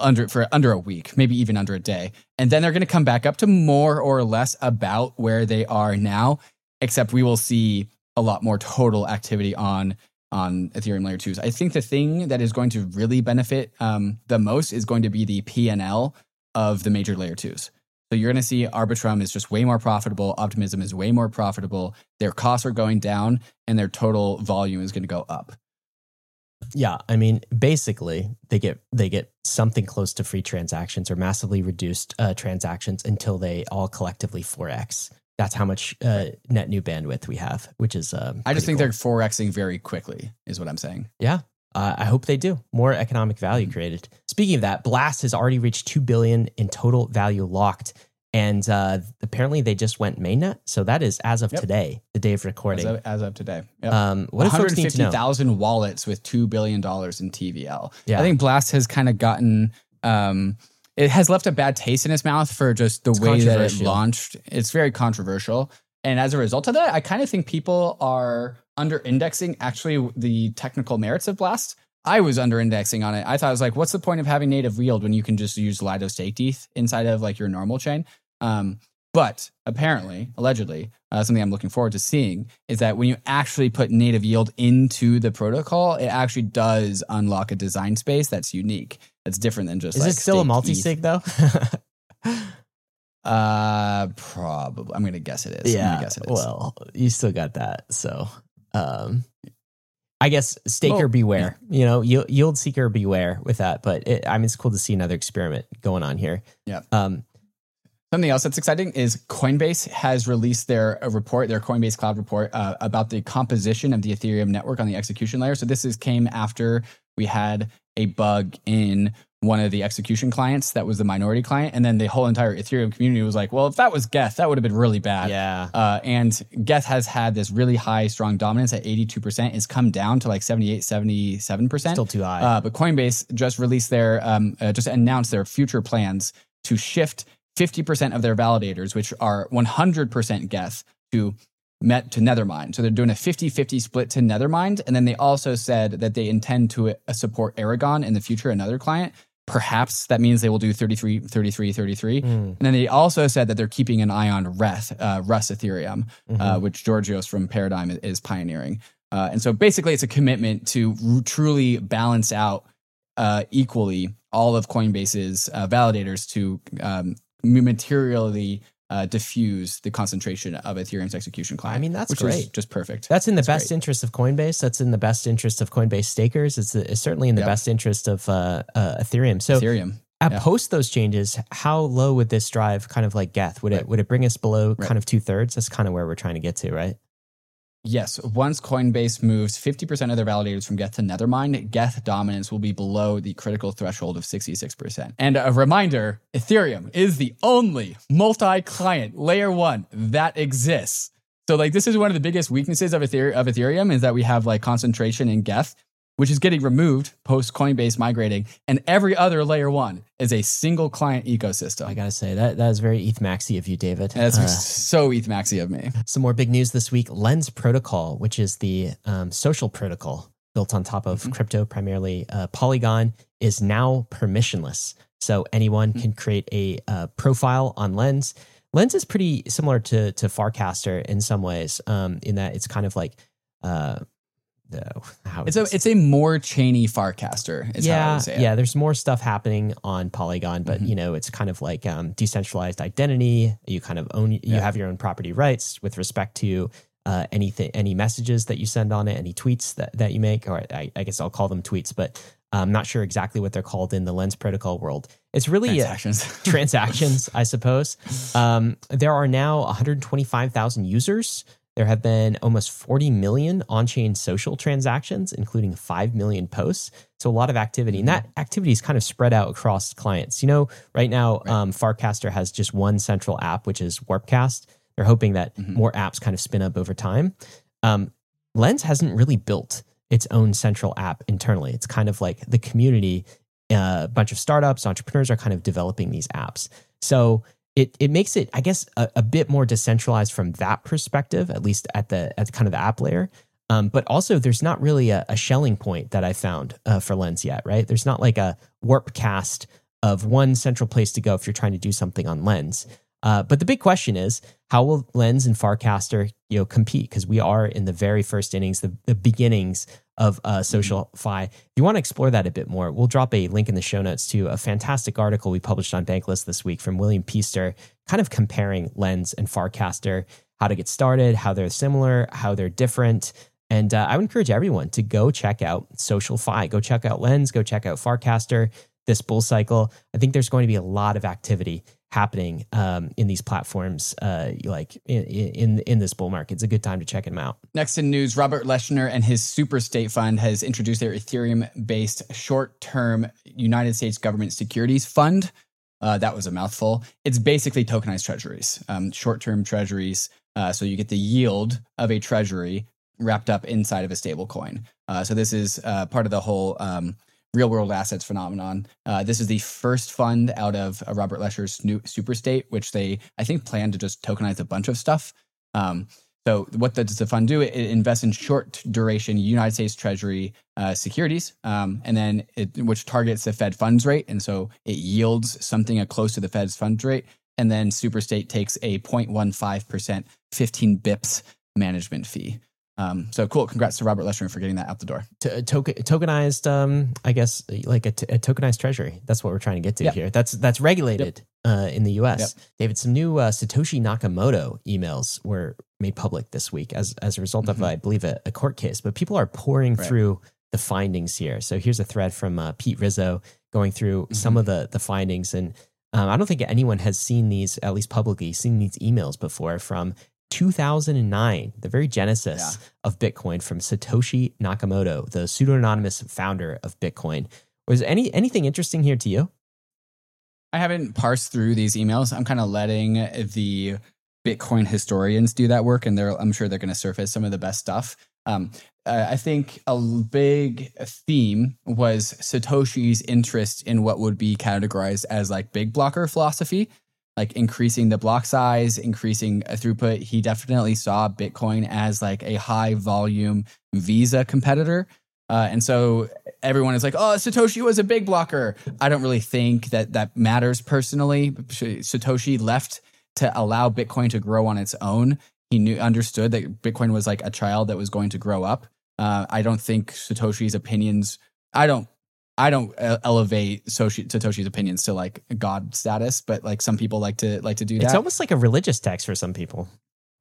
under for under a week, maybe even under a day, and then they're going to come back up to more or less about where they are now. Except we will see a lot more total activity on on Ethereum layer twos. I think the thing that is going to really benefit um, the most is going to be the PNL of the major layer twos. So you're going to see Arbitrum is just way more profitable. Optimism is way more profitable. Their costs are going down, and their total volume is going to go up. Yeah, I mean, basically, they get they get something close to free transactions or massively reduced uh, transactions until they all collectively 4x. That's how much uh, net new bandwidth we have, which is um, I just think cool. they're 4xing very quickly, is what I'm saying. Yeah. Uh, I hope they do. More economic value created. Speaking of that, Blast has already reached 2 billion in total value locked. And uh, apparently they just went mainnet. So that is as of Yep. today, the day of As recording. of, as of today. Yep. Um, what do folks need to know? 150,000 wallets with $2 billion in TVL. Yeah. I think Blast has kind of gotten, um, it has left a bad taste in his mouth for just the It's way that it launched. It's very controversial. And as a result of that, I kind of think people are under indexing actually the technical merits of Blast. I was under indexing on it. I thought I was like, what's the point of having native yield when you can just use Lido stake ETH inside of like your normal chain? Um, but apparently, allegedly, uh, something I'm looking forward to seeing is that when you actually put native yield into the protocol, it actually does unlock a design space that's unique. That's different than just Is like this still a multi ETH. sig though? Uh, probably. I'm gonna guess it is. Yeah. guess it is. Well, you still got that. So, um, I guess staker beware. You know, yield, yield seeker beware with that. But it, I mean, it's cool to see another experiment going on here. Yeah. Um, Something else that's exciting is Coinbase has released their report, their Coinbase Cloud report uh, about the composition of the Ethereum network on the execution layer. So this is came after we had a bug in one of the execution clients that was the minority client, and then the whole entire Ethereum community was like, "Well, if that was Geth, that would have been really bad." yeah. Uh, and Geth has had this really high, strong dominance at 82%. It's come down to like 78, 77%. Still too high. Uh, but Coinbase just released their, um, uh, just announced their future plans to shift 50% of their validators, which are 100% Geth, to met to Nethermind. So they're doing a 50-50 split to Nethermind. And then they also said that they intend to uh, support Erigon in the future, another client. Perhaps that means they will do 33, 33, 33. Hmm. And then they also said that they're keeping an eye on Reth, uh, Rust Ethereum, Mm-hmm. uh, which Georgios from Paradigm is- pioneering. Uh, and so basically, it's a commitment to r- truly balance out uh, equally all of Coinbase's uh, validators to um, materially uh, diffuse the concentration of Ethereum's execution client. I mean, that's great. just perfect. That's in the That's best great. interest of Coinbase. That's in the best interest of Coinbase stakers. It's, it's certainly in the Yep. best interest of uh, uh, Ethereum. So Ethereum. uh, Yeah. post those changes, how low would this drive kind of like Geth? Would it would it bring us below Right. kind of two thirds? That's kind of where we're trying to get to, right? Yes, once Coinbase moves 50% of their validators from Geth to Nethermind, Geth dominance will be below the critical threshold of 66%. And a reminder Ethereum is the only multi client layer one that exists. So, like, this is one of the biggest weaknesses of, of Ethereum is that we have like concentration in Geth, which is getting removed post Coinbase migrating. And every other layer one is a single client ecosystem. I gotta say that that is very ETH maxi of you, David. That's Uh, so ETH maxi of me. Some more big news this week Lens Protocol, which is the um, social protocol built on top of Mhm. crypto, primarily uh, Polygon, is now permissionless. So anyone Mhm. can create a uh, profile on Lens. Lens is pretty similar to, to Farcaster in some ways, um, in that it's kind of like. Uh, the, how It's a it's a more chainy Farcaster. Is how I yeah, say it. yeah. There's more stuff happening on Polygon, but Mhm. you know, it's kind of like um, decentralized identity. You kind of own, you Yeah. have your own property rights with respect to uh, anything, any messages that you send on it, any tweets that, that you make, or I, I guess I'll call them tweets, but I'm not sure exactly what they're called in the Lens Protocol world. It's really uh, transactions. transactions, I suppose. Um, there are now 125,000 users. There have been almost 40 million on chain social transactions, including 5 million posts. So, a lot of activity. And that activity is kind of spread out across clients. You know, right now, Right. um, Farcaster has just one central app, which is Warpcast. They're hoping that Mhm. more apps kind of spin up over time. Um, Lens hasn't really built its own central app internally. It's kind of like the community, uh, a bunch of startups, entrepreneurs are kind of developing these apps. So it it makes it, I guess, a, a bit more decentralized from that perspective, at least at the at kind of the app layer. Um, but also, there's not really a, a Schelling point that I found uh, for Lens yet, right? There's not like a Warpcast of one central place to go if you're trying to do something on Lens. Uh, but the big question is, how will Lens and Farcaster, you know, compete? Because we are in the very first innings, the, the beginnings of uh, social fi. If you want to explore that a bit more, we'll drop a link in the show notes to a fantastic article we published on Bankless this week from William Peaster, kind of comparing Lens and Farcaster, how to get started, how they're similar, how they're different. And uh, I would encourage everyone to go check out Social Fi. Go check out Lens, go check out Farcaster this bull cycle. I think there's going to be a lot of activity happening um, in these platforms, uh, like in, in in this bull market. It's a good time to check them out. Next in news, Robert Leshner and his Superstate Fund has introduced their Ethereum-based short-term United States government securities fund. Uh, that was a mouthful. It's basically tokenized treasuries, um, short-term treasuries. Uh, so you get the yield of a treasury wrapped up inside of a stable coin. Uh, so this is uh, part of the whole um, real world assets phenomenon. Uh, this is the first fund out of uh, Robert Leshner's new Superstate, which they, I think, plan to just tokenize a bunch of stuff. Um, so what does the fund do? It, it invests in short duration United States Treasury uh, securities, um, and then it, which targets the Fed funds rate, and so it yields something close to the Fed's funds rate. And then Superstate takes a 0.15 percent, 15 bips management fee. Um, so cool. Congrats to Robert Leshner for getting that out the door. To, token, tokenized, um, I guess, like a, t- a tokenized treasury. That's what we're trying to get to Yep. here. That's that's regulated uh, in the U.S. David, some new uh, Satoshi Nakamoto emails were made public this week as as a result of, Mhm. I believe, a, a court case. But people are pouring Right. through the findings here. So here's a thread from uh, Pete Rizzo going through some Mhm. of the the findings, and um, I don't think anyone has seen these, at least publicly, seen these emails before from 2009, the very genesis Yeah. of Bitcoin from Satoshi Nakamoto, the pseudo-anonymous founder of Bitcoin. Was any anything interesting here to you? I haven't parsed through these emails. I'm kind of letting the Bitcoin historians do that work, and they're, I'm sure they're going to surface some of the best stuff. Um, I think a big theme was Satoshi's interest in what would be categorized as like big blocker philosophy, like increasing the block size, increasing a throughput. He definitely saw Bitcoin as like a high volume Visa competitor. Uh, and so everyone is like, oh, Satoshi was a big blocker. I don't really think that that matters personally. Satoshi left to allow Bitcoin to grow on its own. He knew understood that Bitcoin was like a child that was going to grow up. Uh, I don't think Satoshi's opinions. I don't. I don't uh, elevate Soshi, Satoshi's opinions to like God status, but like some people like to like to do that. It's almost like a religious text for some people.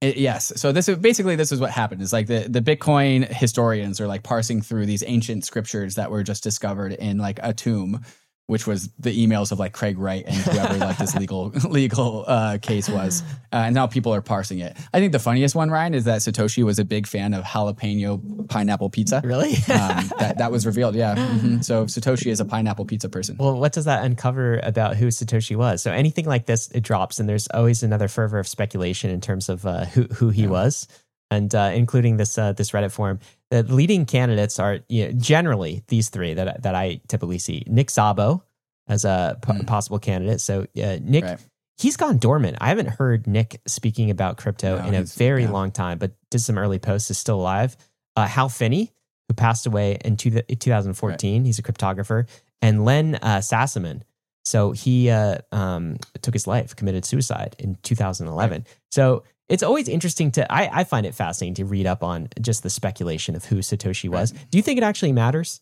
It- yes. So this is basically this is what happened. Is like the the Bitcoin historians are like parsing through these ancient scriptures that were just discovered in like a tomb, which was the emails of like Craig Wright and whoever like this legal legal uh, case was, uh, and now people are parsing it. I think the funniest one, Ryan, is that Satoshi was a big fan of jalapeno pineapple pizza. Really? um, that that was revealed. Yeah. Mhm. So Satoshi is a pineapple pizza person. Well, what does that uncover about who Satoshi was? So anything like this, it drops, and there's always another fervor of speculation in terms of uh, who who he was, and uh, including this uh, this Reddit forum. The leading candidates are you know, generally these three that that I typically see: Nick Szabo as a po- Hmm. possible candidate. So uh, Nick. Right. He's gone dormant. I haven't heard Nick speaking about crypto No, in a very yeah. long time, but did some early posts. Is still alive. Uh, Hal Finney, who passed away in two, 2014, he's a cryptographer, and Len uh, Sassaman. So he uh, um, took his life, committed suicide in 2011. So it's always interesting to, I, I find it fascinating to read up on just the speculation of who Satoshi was. Do you think it actually matters?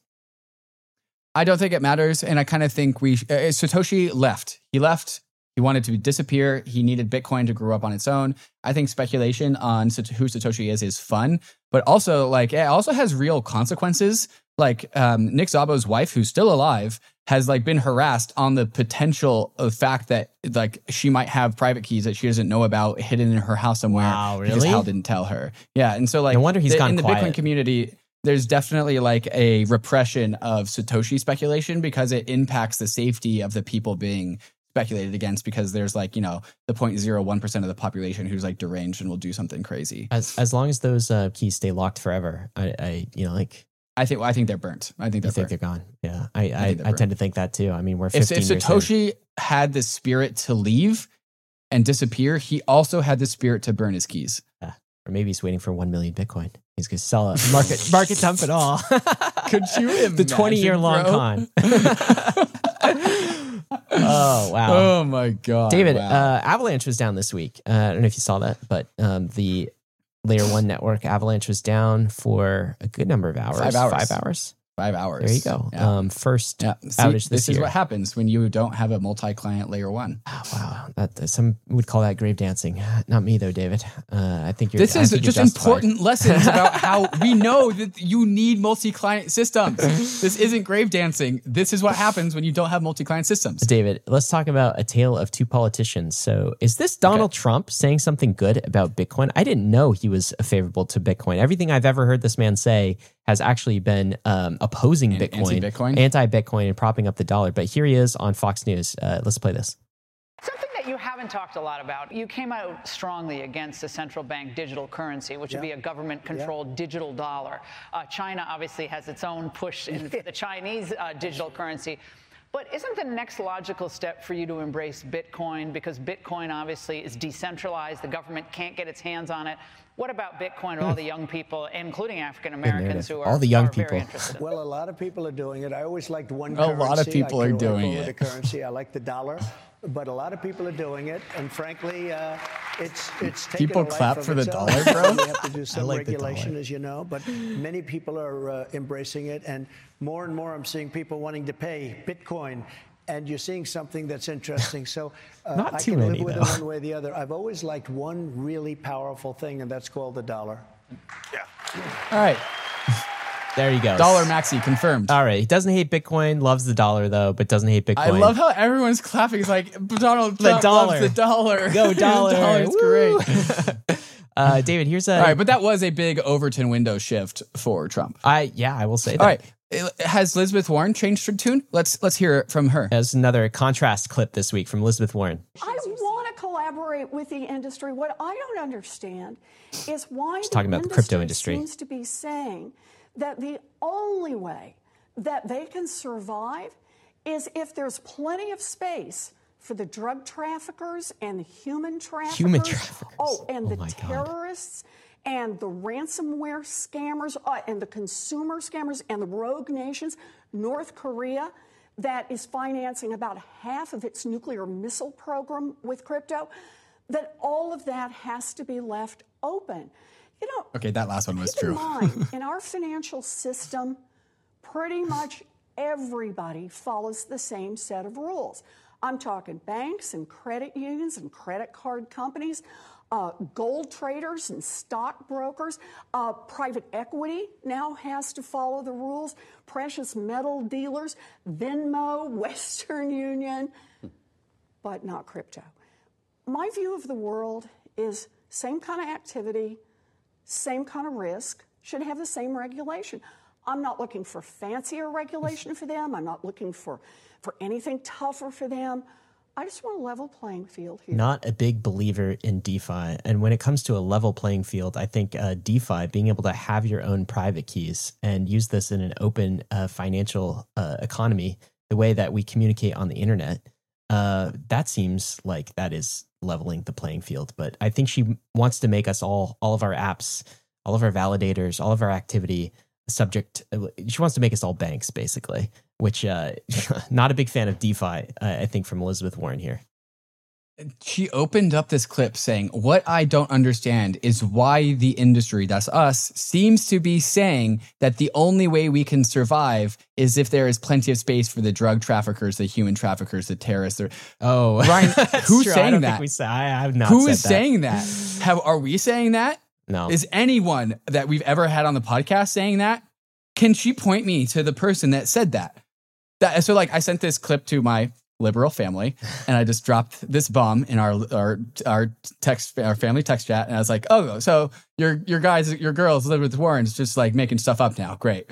I don't think it matters, and I kind of think we uh, Satoshi left. He left. He wanted to disappear. He needed Bitcoin to grow up on its own. I think speculation on who Satoshi is is fun, but also like it also has real consequences. Like um, Nick Szabo's wife, who's still alive, has like been harassed on the potential of fact that like she might have private keys that she doesn't know about hidden in her house somewhere. Wow, Because really? Hal didn't tell her. Yeah, and so like No wonder he's the- gone in the quiet. Bitcoin community there's definitely like a repression of Satoshi speculation because it impacts the safety of the people being speculated against because there's like, you know, the 0.01% of the population who's like deranged and will do something crazy. As as long as those uh, keys stay locked forever, I, I you know like I think I think they're burnt. I think they're think burnt. they're gone. Yeah, I I, think I, tend to think that too. I mean, we're If, 15 if in. Satoshi had the spirit to leave and disappear, he also had the spirit to burn his keys. or maybe he's waiting for one million Bitcoin. He's gonna sell it, market market dump it all. Could you the twenty year long imagine, con? oh wow. Oh my god. David, wow. uh, Avalanche was down this week. Uh, I don't know if you saw that, but um, the Layer One network Avalanche was down for a good number of hours. Five hours. Five hours. Five hours. There you go. Yeah. Um, first Yeah, See, outage this, this is year. what happens when you don't have a multi-client layer one. Oh, wow, that some would call that grave dancing. Not me though, David. Uh, I think you're. This I is just important lessons about how we know that you need multi-client systems. This isn't grave dancing. This is what happens when you don't have multi-client systems. David, let's talk about a tale of two politicians. So, is this Donald Trump saying something good about Bitcoin? I didn't know he was favorable to Bitcoin. Everything I've ever heard this man say has actually been um, opposing An- Bitcoin, anti-Bitcoin? anti-Bitcoin, and propping up the dollar. But here he is on Fox News. Uh, let's play this. Something that you haven't talked a lot about. You came out strongly against the central bank digital currency, which would be a government controlled digital dollar. Uh, China obviously has its own push in for the Chinese uh, digital currency. But isn't the next logical step for you to embrace Bitcoin? Because Bitcoin obviously is decentralized, the government can't get its hands on it. What about Bitcoin, all the young people, including African Americans, who are, All the young people. interested in it? Well, a lot of people are doing it. I always liked one A currency. lot of people I are doing over it. The currency. I like the dollar, but a lot of people are doing it, and frankly, uh, it's it's taken People a life clap of for the its own. dollar, bro? We have to do some like regulation, as you know, but many people are uh, embracing it, and more and more, I'm seeing people wanting to pay Bitcoin. And you're seeing something that's interesting. So uh, Not I too can many, live with though. it one way or the other. I've always liked one really powerful thing, and that's called the dollar. Yeah. All right. There you go. Dollar Maxi confirmed. All right. He doesn't hate Bitcoin. Loves the dollar though, but doesn't hate Bitcoin. I love how everyone's clapping. It's like Donald The Trump dollar. loves the dollar. Go the dollar. dollar's great. uh, David, here's a. All right, but that was a big Overton window shift for Trump. I yeah, I will say that. All right. Has Elizabeth Warren changed her tune? Let's let's hear it from her. As another contrast clip this week from Elizabeth Warren. I want to collaborate with the industry. What I don't understand is why She's talking the about the crypto industry. seems to be saying that the only way that they can survive is if there's plenty of space for the drug traffickers and the human traffickers. Human traffickers. Oh, and Oh the my God. terrorists and the ransomware scammers uh, and the consumer scammers and the rogue nations, North Korea, that is financing about half of its nuclear missile program with crypto, that all of that has to be left open. You know, Okay, that last one was keep true. in mind, in our financial system, pretty much everybody follows the same set of rules. I'm talking banks and credit unions and credit card companies. Uh, gold traders and stockbrokers. Uh, private equity now has to follow the rules. Precious metal dealers, Venmo, Western Union, but not crypto. My view of the world is same kind of activity, same kind of risk, should have the same regulation. I'm not looking for fancier regulation for them. I'm not looking for, for anything tougher for them. I just want a level playing field here. Not a big believer in DeFi. And when it comes to a level playing field, I think uh, DeFi, being able to have your own private keys and use this in an open uh, financial uh, economy, the way that we communicate on the internet, uh, that seems like that is leveling the playing field. But I think she wants to make us all, all of our apps, all of our validators, all of our activity subject. Uh, she wants to make us all banks, basically which uh, not a big fan of DeFi, uh, I think, from Elizabeth Warren here. She opened up this clip saying, What I don't understand is why the industry, that's us, seems to be saying that the only way we can survive is if there is plenty of space for the drug traffickers, the human traffickers, the terrorists. Oh, Ryan, who's true. saying that? we say, I have not Who is that. saying that? Have, are we saying that? No. Is anyone that we've ever had on the podcast saying that? Can she point me to the person that said that? That, so like I sent this clip to my liberal family and I just dropped this bomb in our our our text our family text chat and I was like, "Oh, so your your guys your girls live Elizabeth Warren's just like making stuff up now. Great."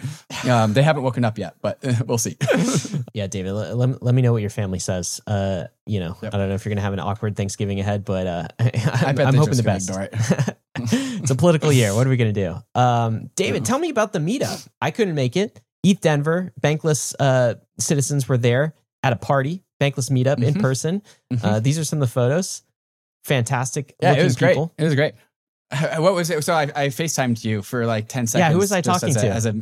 Um, they haven't woken up yet, but we'll see. yeah, David, let, let, let, me know what your family says. Uh, you know, yep. I don't know if you're going to have an awkward Thanksgiving ahead, but uh, I'm, I'm hoping the best. It. it's a political year. What are we going to do? Um, David, tell me about the meetup. I couldn't make it. ETH Denver, Bankless uh, citizens were there at a party, Bankless meetup mm-hmm. in person. Mm-hmm. Uh, these are some of the photos. Fantastic. Yeah, it was people. great. It was great. What was it? So I, I FaceTimed you for like 10 seconds. Yeah, who was I talking as to? A, as a,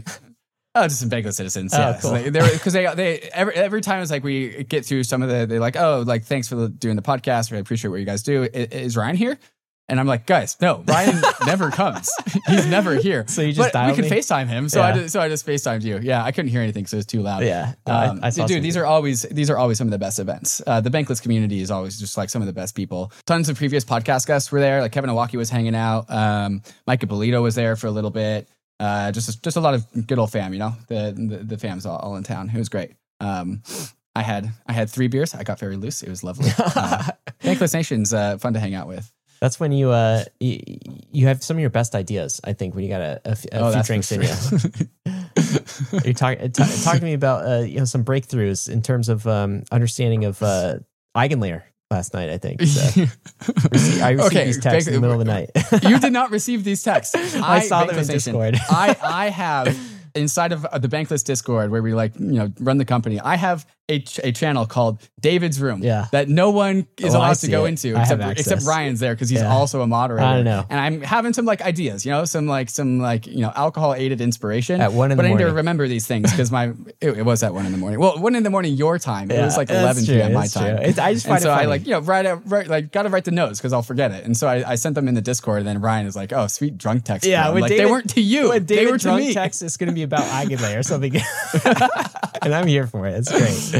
oh, just some Bankless citizens. Oh, yeah. cool. Because they, they, they, every, every time it's like we get through some of the, they're like, oh, like, thanks for doing the podcast. I appreciate what you guys do. Is, is Ryan here? And I'm like, guys, no, Ryan never comes. He's never here. So you just but we can me? FaceTime him. So yeah. I just, so I just FaceTimed you. Yeah, I couldn't hear anything, so it's too loud. Yeah, um, I, I dude, these are always these are always some of the best events. Uh, the Bankless community is always just like some of the best people. Tons of previous podcast guests were there. Like Kevin Owocki was hanging out. Um, Mike Ippolito was there for a little bit. Uh, just just a lot of good old fam. You know, the the, the fam's all, all in town. It was great. Um, I had I had three beers. I got very loose. It was lovely. Uh, Bankless Nation's uh, fun to hang out with. That's when you uh you, you, have some of your best ideas. I think when you got a, a, a oh, few drinks in you. Talking talk, talk to me about uh, you know some breakthroughs in terms of um, understanding of uh, Eigenlayer last night. I think so. I received okay, these texts in the middle of the night. you did not receive these texts. I, I saw them in Discord. I I have inside of the Bankless Discord where we like you know run the company. I have a, ch- a channel called David's Room yeah. that no one is oh, allowed to go it. into except except Ryan's there because he's yeah. also a moderator. I don't know. And I'm having some like ideas, you know, some like some like you know alcohol aided inspiration at one in but the morning. But I need to remember these things because my it, it, was at one in the morning. Well, one in the morning your time. Yeah, it was like 11 true, p.m. my time. It's, I just find and so I like you know write out write, like got to write the notes because I'll forget it. And so I, I, sent them in the Discord. And then Ryan is like, "Oh, sweet drunk text." Yeah, like David, they weren't to you. When they David were drunk to me. text is going to be about Eigenlayer or something, and I'm here for it. It's great.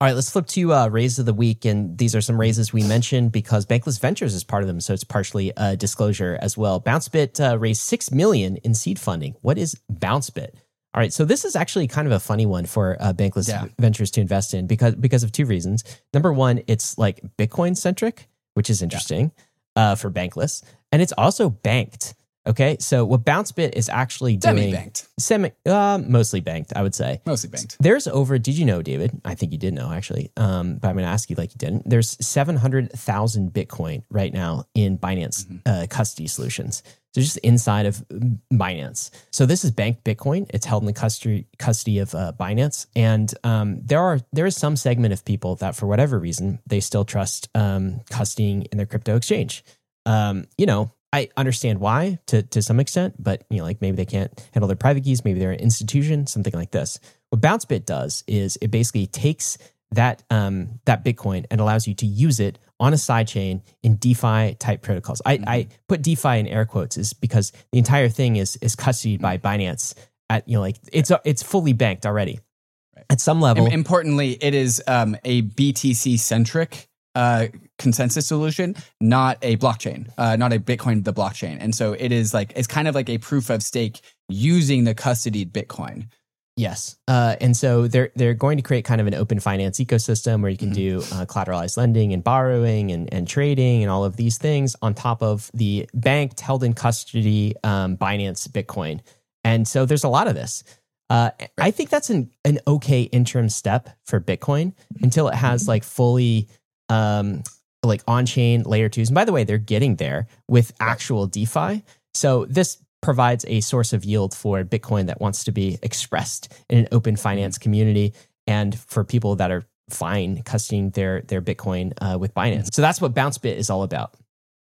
All right, let's flip to uh, raises of the week, and these are some raises we mentioned because Bankless Ventures is part of them, so it's partially a disclosure as well. BounceBit uh, raised six million in seed funding. What is BounceBit? All right, so this is actually kind of a funny one for uh, Bankless Yeah. Ventures to invest in because because of two reasons. Number one, it's like Bitcoin centric, which is interesting uh, for Bankless, and it's also banked. Okay, so what BounceBit is actually doing Semi-banked. semi, uh, mostly banked, I would say. Mostly banked. There's over. Did you know, David? I think you did know actually, um, but I'm going to ask you like you didn't. There's 700,000 Bitcoin right now in Binance uh, custody solutions. So just inside of Binance. So this is banked Bitcoin. It's held in the custody custody of uh, Binance, and um, there are there is some segment of people that for whatever reason they still trust um, custodying in their crypto exchange. Um, you know, I understand why to to some extent, but you know, like maybe they can't handle their private keys, maybe they're an institution, something like this. What BounceBit does is it basically takes that um, that Bitcoin and allows you to use it on a sidechain in DeFi type protocols. I, mm-hmm. I put DeFi in air quotes is because the entire thing is is custodied by Binance at you know like it's it's fully banked already. Right. At some level, And importantly, it is um, a BTC centric uh, consensus solution, not a blockchain, uh, not a Bitcoin the blockchain. And so it is like it's kind of like a proof of stake using the custodied Bitcoin. Yes, uh, and so they're they're going to create kind of an open finance ecosystem where you can do uh, collateralized lending and borrowing and, and trading and all of these things on top of the banked held in custody um, Binance Bitcoin. And so there's a lot of this. Uh, I think that's an an okay interim step for Bitcoin until it has like fully um, like on chain layer twos. And by the way, they're getting there with actual DeFi. So this provides a source of yield for Bitcoin that wants to be expressed in an open finance community and for people that are fine custodying their their Bitcoin uh, with Binance. So that's what BounceBit is all about.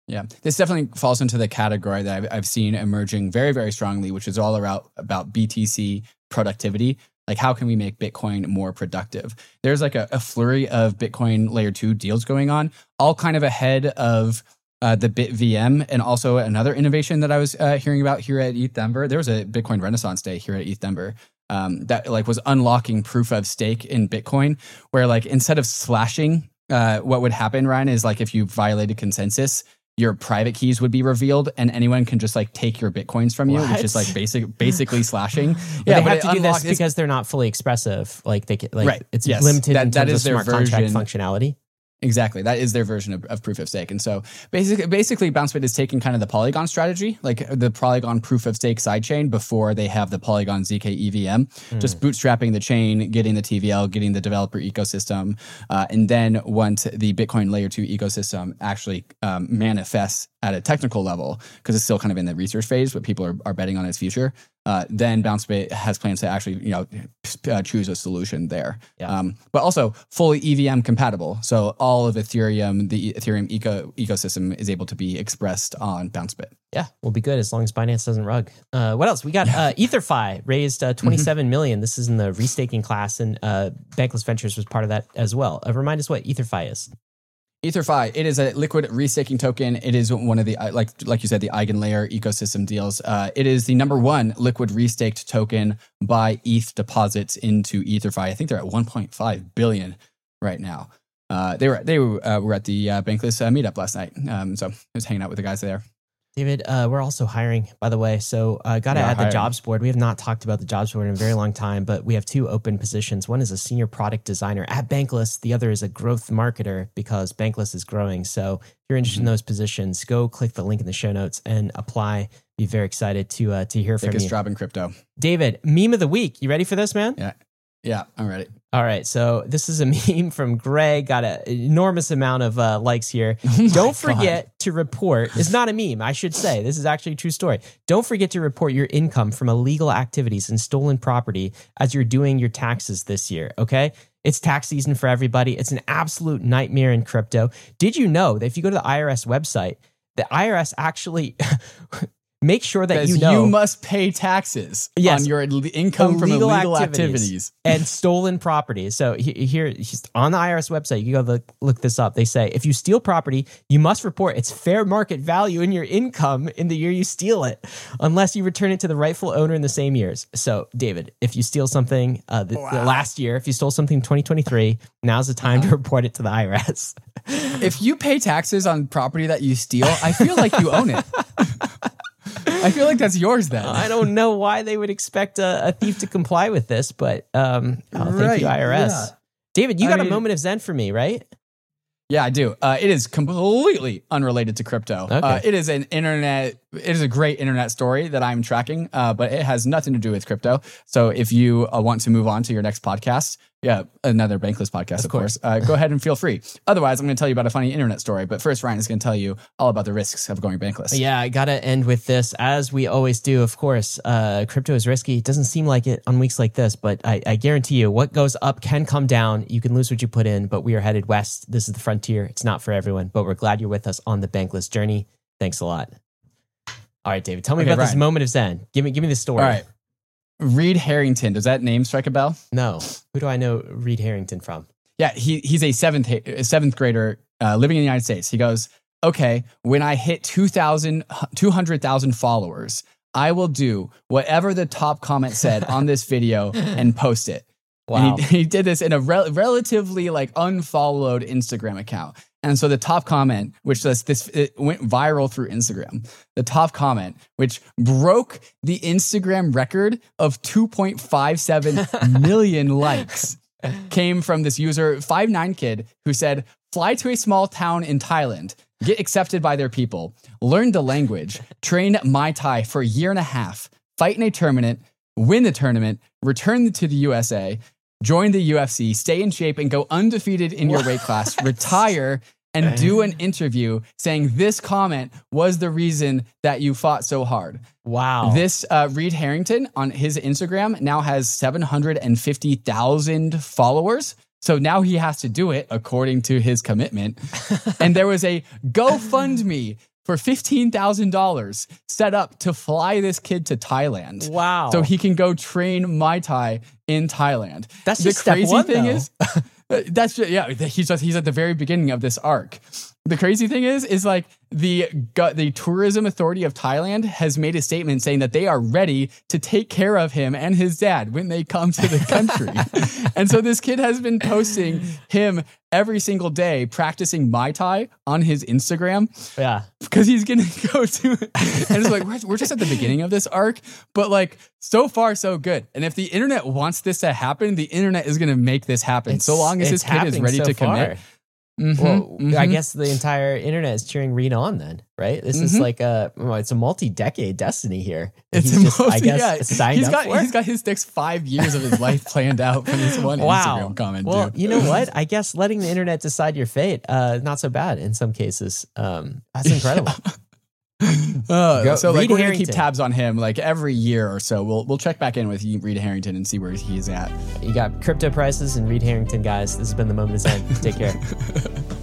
Yeah, this definitely falls into the category that I've, I've seen emerging very, very strongly, which is all about about BTC productivity. Like, how can we make Bitcoin more productive? There's like a, a flurry of Bitcoin layer two deals going on, all kind of ahead of uh, the BitVM, and also another innovation that I was uh, hearing about here at ETH Denver. There was a Bitcoin Renaissance Day here at ETH Denver um, that like was unlocking proof of stake in Bitcoin, where like instead of slashing, uh, what would happen, Ryan, is like if you violated consensus, your private keys would be revealed, and anyone can just like take your bitcoins from you, What? which is like basic, basically slashing. Yeah, they but have to do this because they're not fully expressive. Like they get like Right. it's Yes. limited That- in terms is of their smart contract version. functionality. Exactly. That is their version of, of proof of stake. And so basically, basically BounceBit is taking kind of the Polygon strategy, like the Polygon proof of stake sidechain before they have the Polygon ZK EVM, just bootstrapping the chain, getting the TVL, getting the developer ecosystem. Uh, and then once the Bitcoin layer two ecosystem actually um, manifests at a technical level, because it's still kind of in the research phase, but people are, are betting on its future. Uh, then BounceBit has plans to actually, you know, uh, choose a solution there. Yeah. Um, but also fully EVM compatible. So all of Ethereum, the Ethereum eco ecosystem is able to be expressed on BounceBit. Yeah, we'll be good as long as Binance doesn't rug. Uh, what else? We got uh, EtherFi raised uh, Mm-hmm. 27 million. This is in the restaking class, and uh, Bankless Ventures was part of that as well. Uh, remind us what EtherFi is. EtherFi, it is a liquid restaking token. It is one of the uh, like like you said, the EigenLayer ecosystem deals. Uh, it is the number one liquid restaked token by ETH deposits into EtherFi. I think they're at 1.5 billion right now. Uh, they were they were, uh, were at the uh, Bankless uh, meetup last night, um, so I was hanging out with the guys there. David, uh, we're also hiring, by the way. So uh, got to add the jobs board. We have not talked about the jobs board in a very long time, but we have two open positions. One is a senior product designer at Bankless. The other is a growth marketer because Bankless is growing. So if you're interested Mm-hmm. in those positions, go click the link in the show notes and apply. Be very excited to uh, to hear from you. Biggest job in crypto. David, meme of the week. You ready for this, man? Yeah, yeah, I'm ready. All right, so this is a meme from Greg. Got an enormous amount of uh, likes here. Oh Don't forget to report. It's not a meme, I should say. This is actually a true story. Don't forget to report your income from illegal activities and stolen property as you're doing your taxes this year. Okay, it's tax season for everybody. It's an absolute nightmare in crypto. Did you know that if you go to the IRS website, the IRS actually make sure that you know you must pay taxes Yes. on your income from Illegal illegal activities. activities. and stolen property. So here, on the IRS website, you go look, look this up. They say if you steal property, you must report its fair market value in your income in the year you steal it, unless you return it to the rightful owner in the same years. So, David, if you steal something uh, the, the last year, if you stole something in 2023, now's the time to report it to the IRS. If you pay taxes on property that you steal, I feel like you own it. I feel like that's yours then. I don't know why they would expect a, a thief to comply with this, but um, oh, thank you, IRS. yeah. David, you I got a moment of zen for me, right? Yeah, I do. Uh, it is completely unrelated to crypto. Uh, it is an internet. It is a great internet story that I'm tracking, uh, but it has nothing to do with crypto. So if you uh, want to move on to your next podcast, yeah, another Bankless podcast, of, course, uh, go ahead and feel free. Otherwise, I'm going to tell you about a funny internet story. But first, Ryan is going to tell you all about the risks of going bankless. Yeah, I gotta end with this, as we always do. Of course, uh, crypto is risky. It doesn't seem like it on weeks like this, but I, I guarantee you, what goes up can come down. You can lose what you put in, but we are headed west. This is the frontier. It's not for everyone, but we're glad you're with us on the bankless journey. Thanks a lot. All right, David, tell me Okay, about this moment of zen. Give me, give me the story. All right. Reed Harrington. Does that name strike a bell? No, who do I know Reed Harrington from? Yeah, he he's a seventh a seventh grader uh, living in the United States. He goes, okay, when I hit 2,000 200,000 followers, I will do whatever the top comment said on this video and post it. Wow. And he, he did this in a rel- relatively like unfollowed Instagram account. And so the top comment, which this, this it went viral through Instagram, the top comment, which broke the Instagram record of 2.57 million likes, came from this user, five nine kid, who said, "Fly to a small town in Thailand." Get accepted by their people, learn the language, train Muay Thai for a year and a half, fight in a tournament, win the tournament, return to the USA, join the UFC, stay in shape, and go undefeated in your weight class, retire, and do an interview saying this comment was the reason that you fought so hard. Wow. This uh, Reed Harrington on his Instagram now has 750,000 followers. So now he has to do it according to his commitment. and there was a GoFundMe for $15,000 set up to fly this kid to Thailand. Wow. So he can go train Muay Thai in Thailand. That's the crazy one, thing though. is uh, that's just, yeah, he's just, he's at the very beginning of this arc. The crazy thing is, is like the the tourism authority of Thailand has made a statement saying that they are ready to take care of him and his dad when they come to the country. and so this kid has been posting him every single day practicing Muay Thai on his Instagram yeah. because he's gonna go to and it's like we're, we're just at the beginning of this arc but like so far so good and if the internet wants this to happen the internet is gonna make this happen so long as this kid is ready so to commit Mhm, Well, I mhm. guess the entire internet is cheering Reed on then, right? This is Mhm. like a it's a multi-decade destiny here. it's He's the just, most, I guess, yeah, signed he's up got for he's got his next five years of his life planned out for this one wow. Instagram comment. well, dude. you know what? I guess letting the internet decide your fate, uh, is not so bad in some cases. Um, that's incredible. Uh, Go- so like Reed we're gonna keep tabs on him like every year or so. We'll we'll check back in with Reed Harrington and see where he's at. you got crypto prices and Reed Harrington, guys. This has been the moment of Zen. Take care.